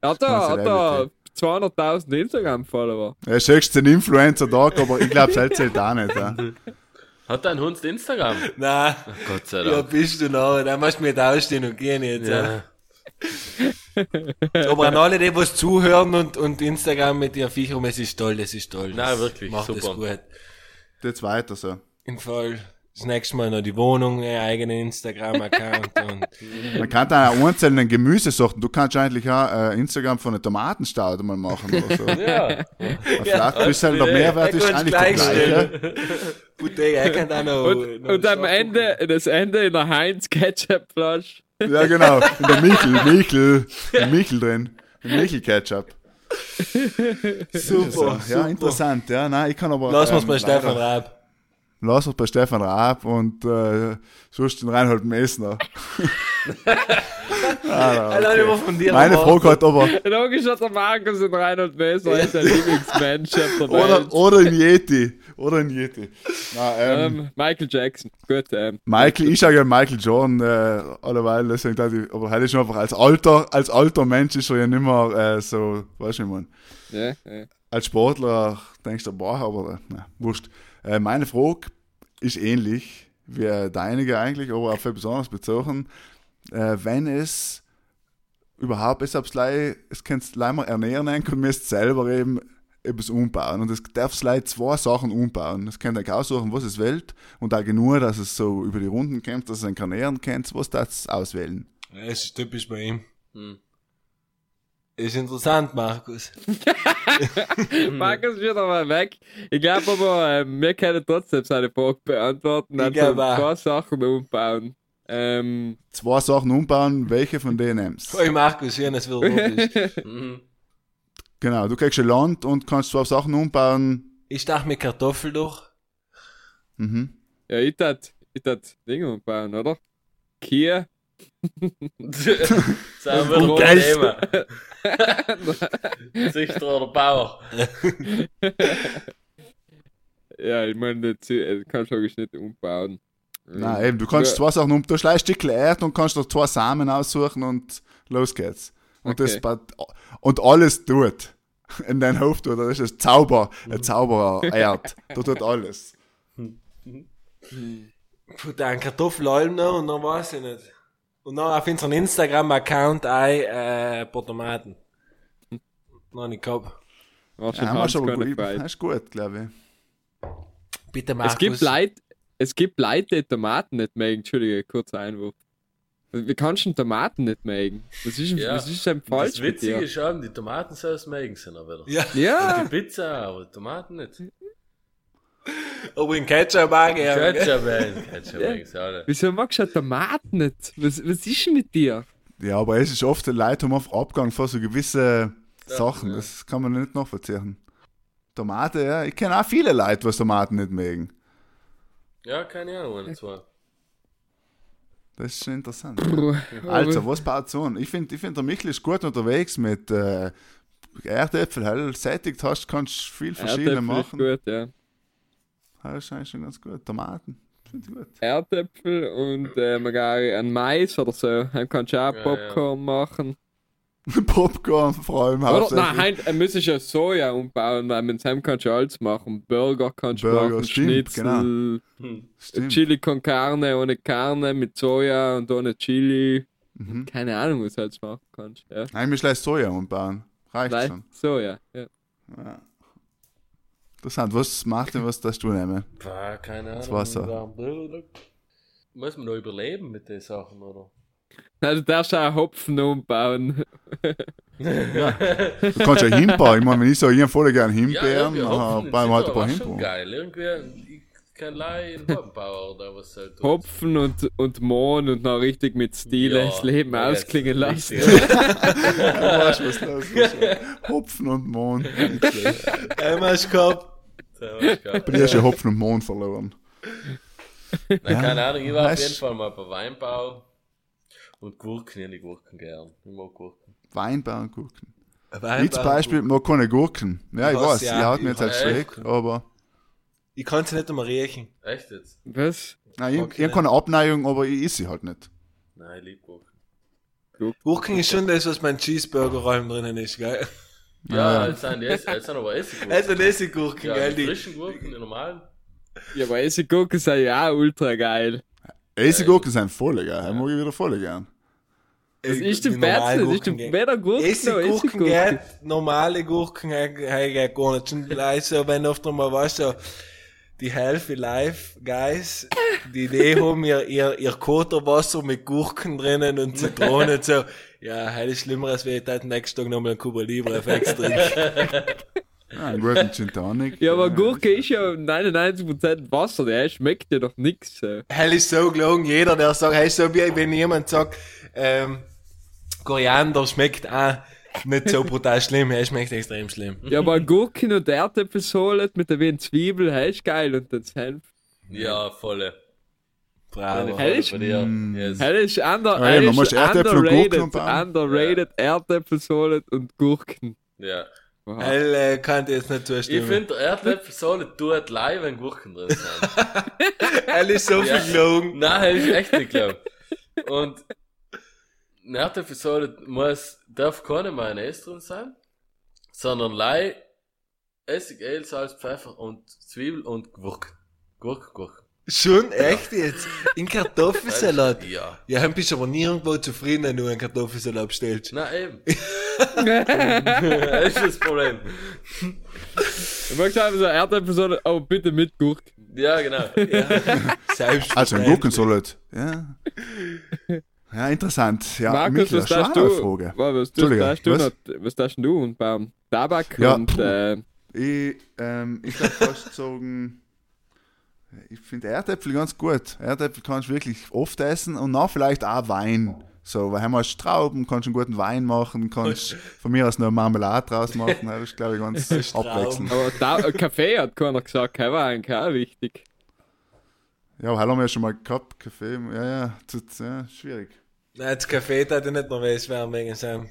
Hat er, ist hat er 200.000 Instagram-Follower? Er ist höchstens ein Influencer-Tag, aber ich glaube, es zählt auch nicht. Ja. Hat dein Hund Instagram? Nein. Gott sei Ja, Dank. bist du noch. Da musst du mir da ausstehen und gehen jetzt. Ja. Aber an alle, die was zuhören und, und Instagram mit dir Viecher, es ist toll, das ist toll. Nein, Das wirklich, Macht super. das gut. Jetzt weiter so. Im Fall. Das nächste Mal noch die Wohnung, einen eigenen Instagram-Account und Man kann da auch einzelnen Gemüsesorten. Du kannst eigentlich auch äh, Instagram von einer Tomatenstaude mal machen oder so. Ja. Vielleicht bist du halt der Mehrwert ist eigentlich der gleichstellen. gleiche. Bottega, er kann da noch. Und, noch und am Ende, das Ende in der Heinz-Ketchup-Flasche. Ja, genau. In der Michel, Michel, in Michel drin. In Michel Ketchup. Super, So, ja, interessant, ja. Nein, ich kann aber. Lass uns ähm, bei Stefan Raab. Lassert bei Stefan Raab und äh, sonst den Reinhold Messner. ah, von dir. Meine. Frage hat aber, Logisch hat der Markus und Reinhold Messer ist der Lieblingsmensch der oder, oder ein Yeti. Oder ein Yeti. Na, ähm, Ähm, Michael Jackson. Gut, ähm. Michael, ich sage ja Michael Jordan, äh, alleweil, deswegen dachte ich, aber heute ist einfach als alter, als alter Mensch ist er ja nicht mehr äh, so, weißt du, ich mein, Ja, ja. als Sportler denkst du, boah, aber, äh, na, wurscht. Äh, meine Frage ist ähnlich wie deinige eigentlich, aber auf etwas anderes bezogen. Äh, wenn es überhaupt ist, ob es es kannst leider ernähren und müsst selber eben etwas umbauen. Und es darf leider zwei Sachen umbauen. Es könnt euch aussuchen, was es wählt und auch genug, dass es so über die Runden kommt, dass es ein ernähren könnt, was das auswählen. Das ist typisch bei ihm. Hm. Ist interessant, Markus. Markus wird aber weg. Ich glaube aber, ähm, wir können trotzdem seine Frage beantworten. Ich Also ein paar Sachen umbauen. Ähm, Zwei Sachen umbauen, welche von denen nimmst Hey Markus, schön, dass du wieder da bist. Mhm. Genau, du kriegst ein Land und kannst zwei Sachen umbauen. Ich stach mit Kartoffel durch. Mhm. ja, ich tat, ich tat Dinge umbauen, oder? Kia. Sagen wir Geist. Thema. Züchter oder Bauer. Ja, ich meine, das äh, kannst du logisch nicht umbauen. Nein, eben, du kannst Ja. zwei Sachen um, du schleichst Stückchen Erde und kannst noch zwei Samen aussuchen und los geht's. Und das Okay. bat- und alles tut. In dein Hof tut, das ist ein Zauber, ein Mhm. Zauberer Erd. Da tut alles. Puh, dann Kartoffelalm noch und dann weiß ich nicht. Und dann auf unserem Instagram-Account ein, äh, ein paar Tomaten. Noch nicht gehabt. War schon Ja, gut. Freude. Das ist gut, glaube Bitte Markus. Es gibt Leute, es gibt Leute, die Tomaten nicht mögen. Entschuldige, kurzer Einwurf. Wie kannst du denn Tomaten nicht mögen? Was ist, Ja. was ist denn falsch das mit Witzige dir? ist schon, die Tomatensauce mögen sie noch wieder. Ja, Ja, Und die Pizza aber die Tomaten nicht. aber in Ketchup auch gerne. Ketchup mögen Ketchup Ja. sie alle. wieso magst du Tomaten nicht? Was, was ist denn mit dir? Ja, aber es ist oft, die Leute haben einfach Abgang vor so gewisse Sachen. ja. Das kann man nicht nachvollziehen. Tomate, ja. Ich kenne auch viele Leute, was Tomaten nicht mögen. Ja, keine Ahnung, zwei. Das ist schon interessant. Also, was baut so an? Ich finde, ich find, der Michel ist gut unterwegs mit äh, Erdäpfel, hell, sättigt hast, kannst viel verschiedene Erdäpfel ist machen. gut, ja. Das ist eigentlich schon ganz gut. Tomaten, finde ich gut. Erdäpfel und äh, sogar ein Mais oder so. Dann kannst du auch Ja, Popcorn machen. Popcorn vor allem Oder? hauptsächlich. Nein, ein, müsstest ja Soja umbauen, weil mit dem kannst du alles machen. Burger kannst du Burger, machen, stimmt, Schnitzel, Hm. Stimmt. Chili con Carne ohne Carne mit Soja und ohne Chili. Mhm. Keine Ahnung, was du alles machen kannst. Ja. Nein, wir schleichen Soja umbauen. Reicht Nein, schon. Soja. Ja. Ja. Interessant. Was macht denn, was das du nehmen? Keine Ahnung. Das da- Muss man noch überleben mit den Sachen, oder? Also darfst du auch Hopfen umbauen. Du kannst ja Himbeer. Ich meine, wenn ich so, hab voll gerne Himbeeren, dann Hopfen bauen wir halt ein paar Himbeeren. geil. Irgendwie, ich kann leider einen Hopfenbauer oder was halt. Hopfen und, und Mohn und noch richtig mit Stil Ja, das Leben ja, ausklingen lassen. ist. Ja, weißt was los ist? Hopfen und schlecht. Einmal gehabt. Aber die hast ja Hopfen und Mond verloren. Nein, keine Ahnung, ich war auf jeden Fall mal bei Weinbau. Und Gurken, ich liebe Gurken gern. Ich mag Gurken. Weinbau und Gurken. Weinbau. Ich zum Beispiel mag keine Gurken. Ja, ich Ich weiß, ja, ihr haut mir ich jetzt halt schräg, aber Ich kann sie nicht einmal riechen. Echt jetzt? Was? nein, ich, Okay. ich habe keine Abneigung, aber ich esse sie halt nicht. Nein, ich liebe Gurken. Gurken ist schon das, was mein Cheeseburger-Räum drinnen ist, gell? Ja, jetzt sind die Ess- jetzt sind aber Essiggurken. Also Essiggurken, ja, gell? die Die. frischen Gurken, die normalen. Ja, aber Essiggurken sind ja auch ultra geil. Essigurken sind voll geil, das mag ich wieder voll gern. Das ist die der Bärzel, das ist der Gurken gehen. weder Gurken geht, normale Gurken geht gar nicht. Schon gleich so, wenn oft einmal weißt so, die Healthy Life Guys, die Idee haben, ihr, ihr, ihr Koterwasser mit Gurken drinnen und Zitronen und so. Ja, heute ist schlimmer, als wenn ich dann nächsten Tag nochmal einen Cuba Libre Effekt trinke. Ja, einen guten Gin Tonic. Ja, aber Gurke ist ja 99% Wasser, der schmeckt ja doch nix. So. Hell ist so gelogen, jeder, der sagt, hey, so wie wenn jemand sagt, ähm, Koriander schmeckt auch nicht so brutal schlimm, er schmeckt extrem schlimm. Ja, aber Gurken und Erdäpfelsohle mit der wenig Zwiebel, hey, ist geil. Und dann Senf. Ja, volle. Bravo. Hell ist-. Mm. Yes. Er ist, under, Ja, er eben, man ist Erdäpfel und underrated, underrated Erdäpfelsohle und Gurken. Ja. Wow. Hell äh, kann dir jetzt nicht Ich zustimmen. finde, der Erdäpfelsohle tut leid, wenn Gurken drin sind. Hell ist so Ja. viel gelogen. Nein, hätte ich echt nicht geglaubt. Und eine Erdäpfelsohle muss, darf keine Mayonnaise drin sein, sondern Lei, Essig, Öl, Salz, Pfeffer und Zwiebel und Gurke. Gurke, Gurke. Schon? Echt jetzt? In Kartoffelsalat? Ja. Ja, dann bist du aber nirgendwo zufrieden, wenn du einen Kartoffelsalat bestellst. Na eben. das ist das Problem. Ich mag sagen, so Erdäpfelsohle, aber bitte mit Gurken. Ja, genau. Selbst. Also ein Gurkensalat. Ja. Ja, interessant. Ja, Markus, Michael, was darfst du? Frage. Was, Entschuldige, darfst du was? noch, was darfst du und beim Tabak Ja, und äh, Ich, ähm, ich würde fast sagen, ich finde Erdäpfel ganz gut. Erdäpfel kannst du wirklich oft essen und dann vielleicht auch Wein. So, weil haben wir Trauben, kannst du einen guten Wein machen, kannst von mir aus noch Marmelade draus machen. Das ist, glaube ich, ganz abwechselnd. aber da, äh, Kaffee hat keiner gesagt, kein Wein, kein wichtig. Ja, aber haben wir ja schon mal gehabt, Kaffee. Ja, ja, das, ja schwierig. Nein, das Kaffee hat ich nicht noch weiß, wer wegen sein.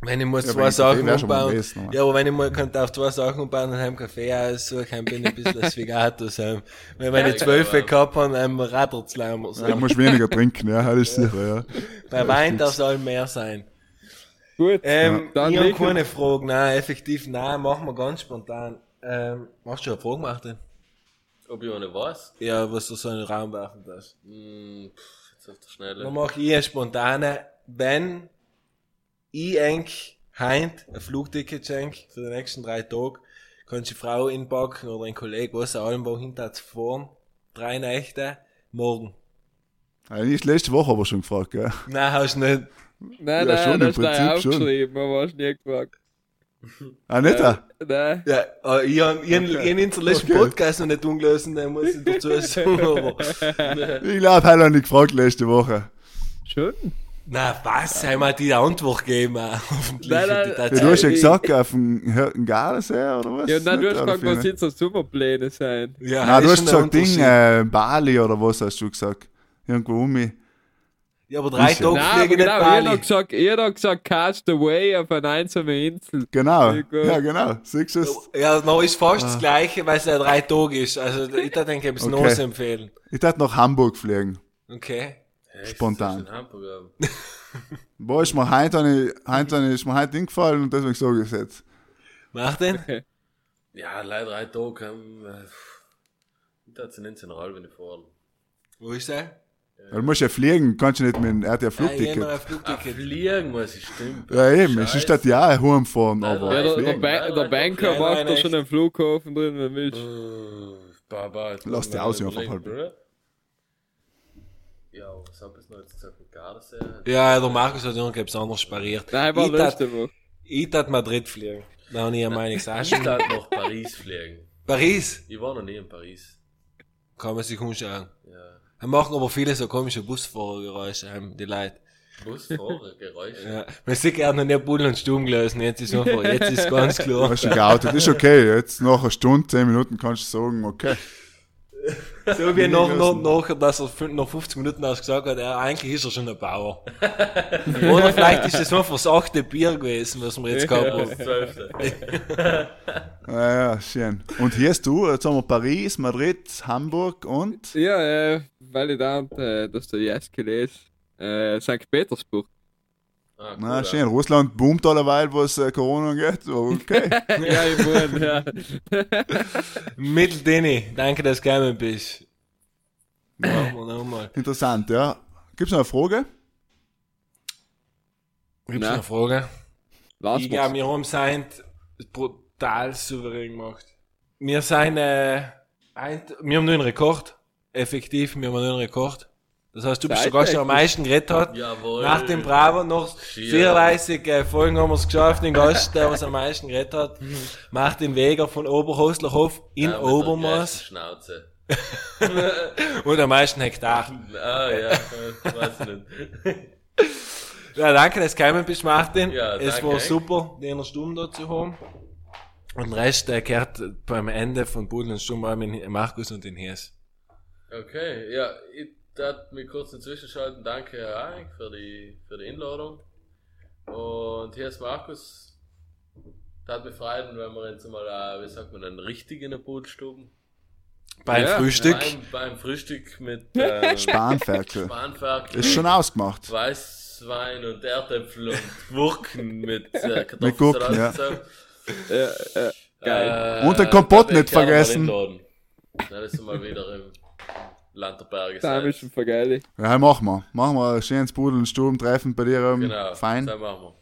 Wenn ich muss Ja, zwei Sachen schon umbauen. gewesen, Ja, aber wenn ich mal könnte auf zwei Sachen umbauen und heim Kaffee aussuchen, bin ich ein bisschen Svigato sein. Wenn meine Ja, zwölf genau. gehabt haben, dann radert Ja, du sein. musst weniger trinken, ja, das ist sicher, ja. Bei Wein darf es all mehr sein. Gut, Ähm, dann ich habe keine Frage, nein, effektiv, nein, machen wir ganz spontan. Ähm, hast du eine Frage gemacht denn? Ob ich eine weiß? Ja, was du so in den Raum werfen darfst. Hm, pff, jetzt auf der Schnelle. Dann mache ich eine spontane, wenn ich eng heint ein Flugticket schenk für die nächsten drei Tage, kannst du die Frau inpacken oder ein Kollege, was auch immer hinter fahren. Drei Nächte, morgen. Eigentlich ist letzte Woche aber schon gefragt, gell? Nein, hast du nicht. Nein, Ja, nein, schon, im das da Prinzip schon. aufgeschrieben, aber hast nie gefragt. Ah, nicht da? Nein. Ja, äh, ich habe ich, Okay. ich hab unseren letzten Okay. Podcast noch nicht umgelöst, den muss ich dazu sagen, aber. Ich glaube, er hat nicht gefragt letzte Woche. Schon? Na was, haben wir die Antwort gegeben, auch, hoffentlich. Nein, nein, Ja, du hast ja ich- gesagt, auf dem Hörten Gardasee, oder was? Ja, nein, du hast gefragt, was jetzt so Sommerpläne sein. ja, Nein, du hast gesagt, Ding, äh, Bali oder was hast du gesagt? Irgendwo um mich. Ja, aber drei ja- Tage Nein, aber fliegen nicht genau, ihr habt gesagt, ihr habt gesagt, cast away auf eine einsame Insel. Genau, ja genau. Siehst du es? Ja, noch ist fast das gleiche, weil es ja drei Tage ist. Also ich denke, ich habe es Okay. noch empfehlen. Ich dachte nach Hamburg fliegen. Okay. Hey, spontan. ist in Wo ist mir heute, eine- heute eine- ist mir heute hingefallen und deswegen es jetzt. Mach den. Ja, leider drei Tage. Ähm, äh, ich dachte, sie nennt sie noch wenn ich fahren. Wo ist der? Du musst ja fliegen, kannst du nicht mit dem, er hat ja noch Flugticket. Ah, Flugticket. fliegen muss ich, stimmt. Ja eben, es ist das ja heimfahren, Nein, aber nein, Ja, der, der, ba Nein, der nein, Banker nein, macht nein, da schon einen Flughafen drin, wenn du willst. Bah, jetzt Lass die aus, halb. oder? Ja, was hab ich noch jetzt gesagt mit Gardasee? Ja, der Markus hat irgendwas anderes pariert. Nein, war ich tat, letzte Woche. ich tat Madrid fliegen. Da habe ich eine Meinung Ich darf nach Paris fliegen. Paris. Ich war noch nie in Paris. Kann man sich umschauen. Ja. Wir machen aber viele so komische Busfahrergeräusche, ähm, die Leute. Busfahrer, Geräusche. Ja. Man sieht gerne noch nicht Bull und Stumm gelöst. Jetzt ist einfach, jetzt ist ganz klar. Hast du geoutet, ist okay. Jetzt nach einer Stunde, zehn Minuten kannst du sagen, okay. So wie nach, nach, nachher, dass er nach 50 Minuten aus gesagt hat, ja, eigentlich ist er schon ein Bauer. Oder vielleicht ist das nur fürs achte Bier gewesen, was wir jetzt gehabt haben. Das Zwölfte. Ja, ja, schön. Und hier hast du, jetzt haben wir Paris, Madrid, Hamburg und Ja, äh, validant, äh, dass du jetzt gelesen äh, St. Petersburg. Ah, cool, Na, ja. schön. Russland boomt allerweil, was äh, Corona angeht. aber Okay. ja, ich meine, ja. Mitteldini, danke, dass du gekommen bist. Machen wir nochmal. Interessant, ja. Gibt's noch eine Frage? Gibt's Nein. noch eine Frage? Lass Ich glaube, wir haben sein brutal souverän gemacht. Wir sind, äh, ein, wir haben nur einen Rekord. Effektiv, wir haben nur einen Rekord. Das heißt, du bist der Gast, der am meisten geredet hat. Jawohl. Nach dem Bravo noch Schier. 34 äh, Folgen haben wir es geschafft, den Gast, der was am meisten geredet hat. Martin Weger von Oberhostlerhof in Ja, der Obermaß Schnauze. und am meisten Hektar. Ah, ja, äh, weiß ich nicht. Ja, danke, dass du gekommen bist, Martin. Ja, es danke war super, den Stunde da zu haben. Und den Rest äh, kehrt beim Ende von Budel und Stumm auch mit Markus und den Hies. Okay, ja, ich darf mich kurz dazwischen schalten. Danke, Herr Eick, für die, für die Einladung. Und hier ist Markus. Tat mich freuen, wenn wir jetzt mal, äh, wie sagt man, einen richtigen Bootstuben. Beim Ja. Frühstück. Beim, beim Frühstück mit ähm, Spanferkel. Spanferkel, Ist schon ausgemacht. Weißwein und Erdäpfel und Gurken mit äh, Mit Gurken, Kartoffelsalat ja. Ja, äh, geil. Und den Kompott nicht vergessen. Dann ist mal wieder im Land der Berge. Da ist schon vergeil. Ja, machen wir. Machen wir ein schönes Pudel und Sturm treffen bei dir. Ähm, Genau, Fein. das machen wir.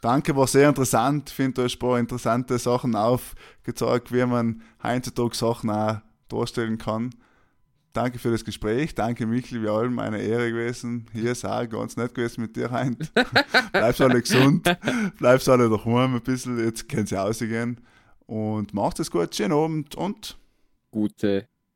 Danke, war sehr interessant. Ich finde, du hast ein paar interessante Sachen aufgezeigt, wie man heutzutage Sachen auch darstellen kann. Danke für das Gespräch. Danke, Michel, wie allem eine Ehre gewesen. Hier ist auch ganz nett gewesen mit dir heint. Bleibst alle gesund. Bleibst alle daheim ein bisschen. Jetzt können sie rausgehen. Und macht es gut. Schönen Abend und Gute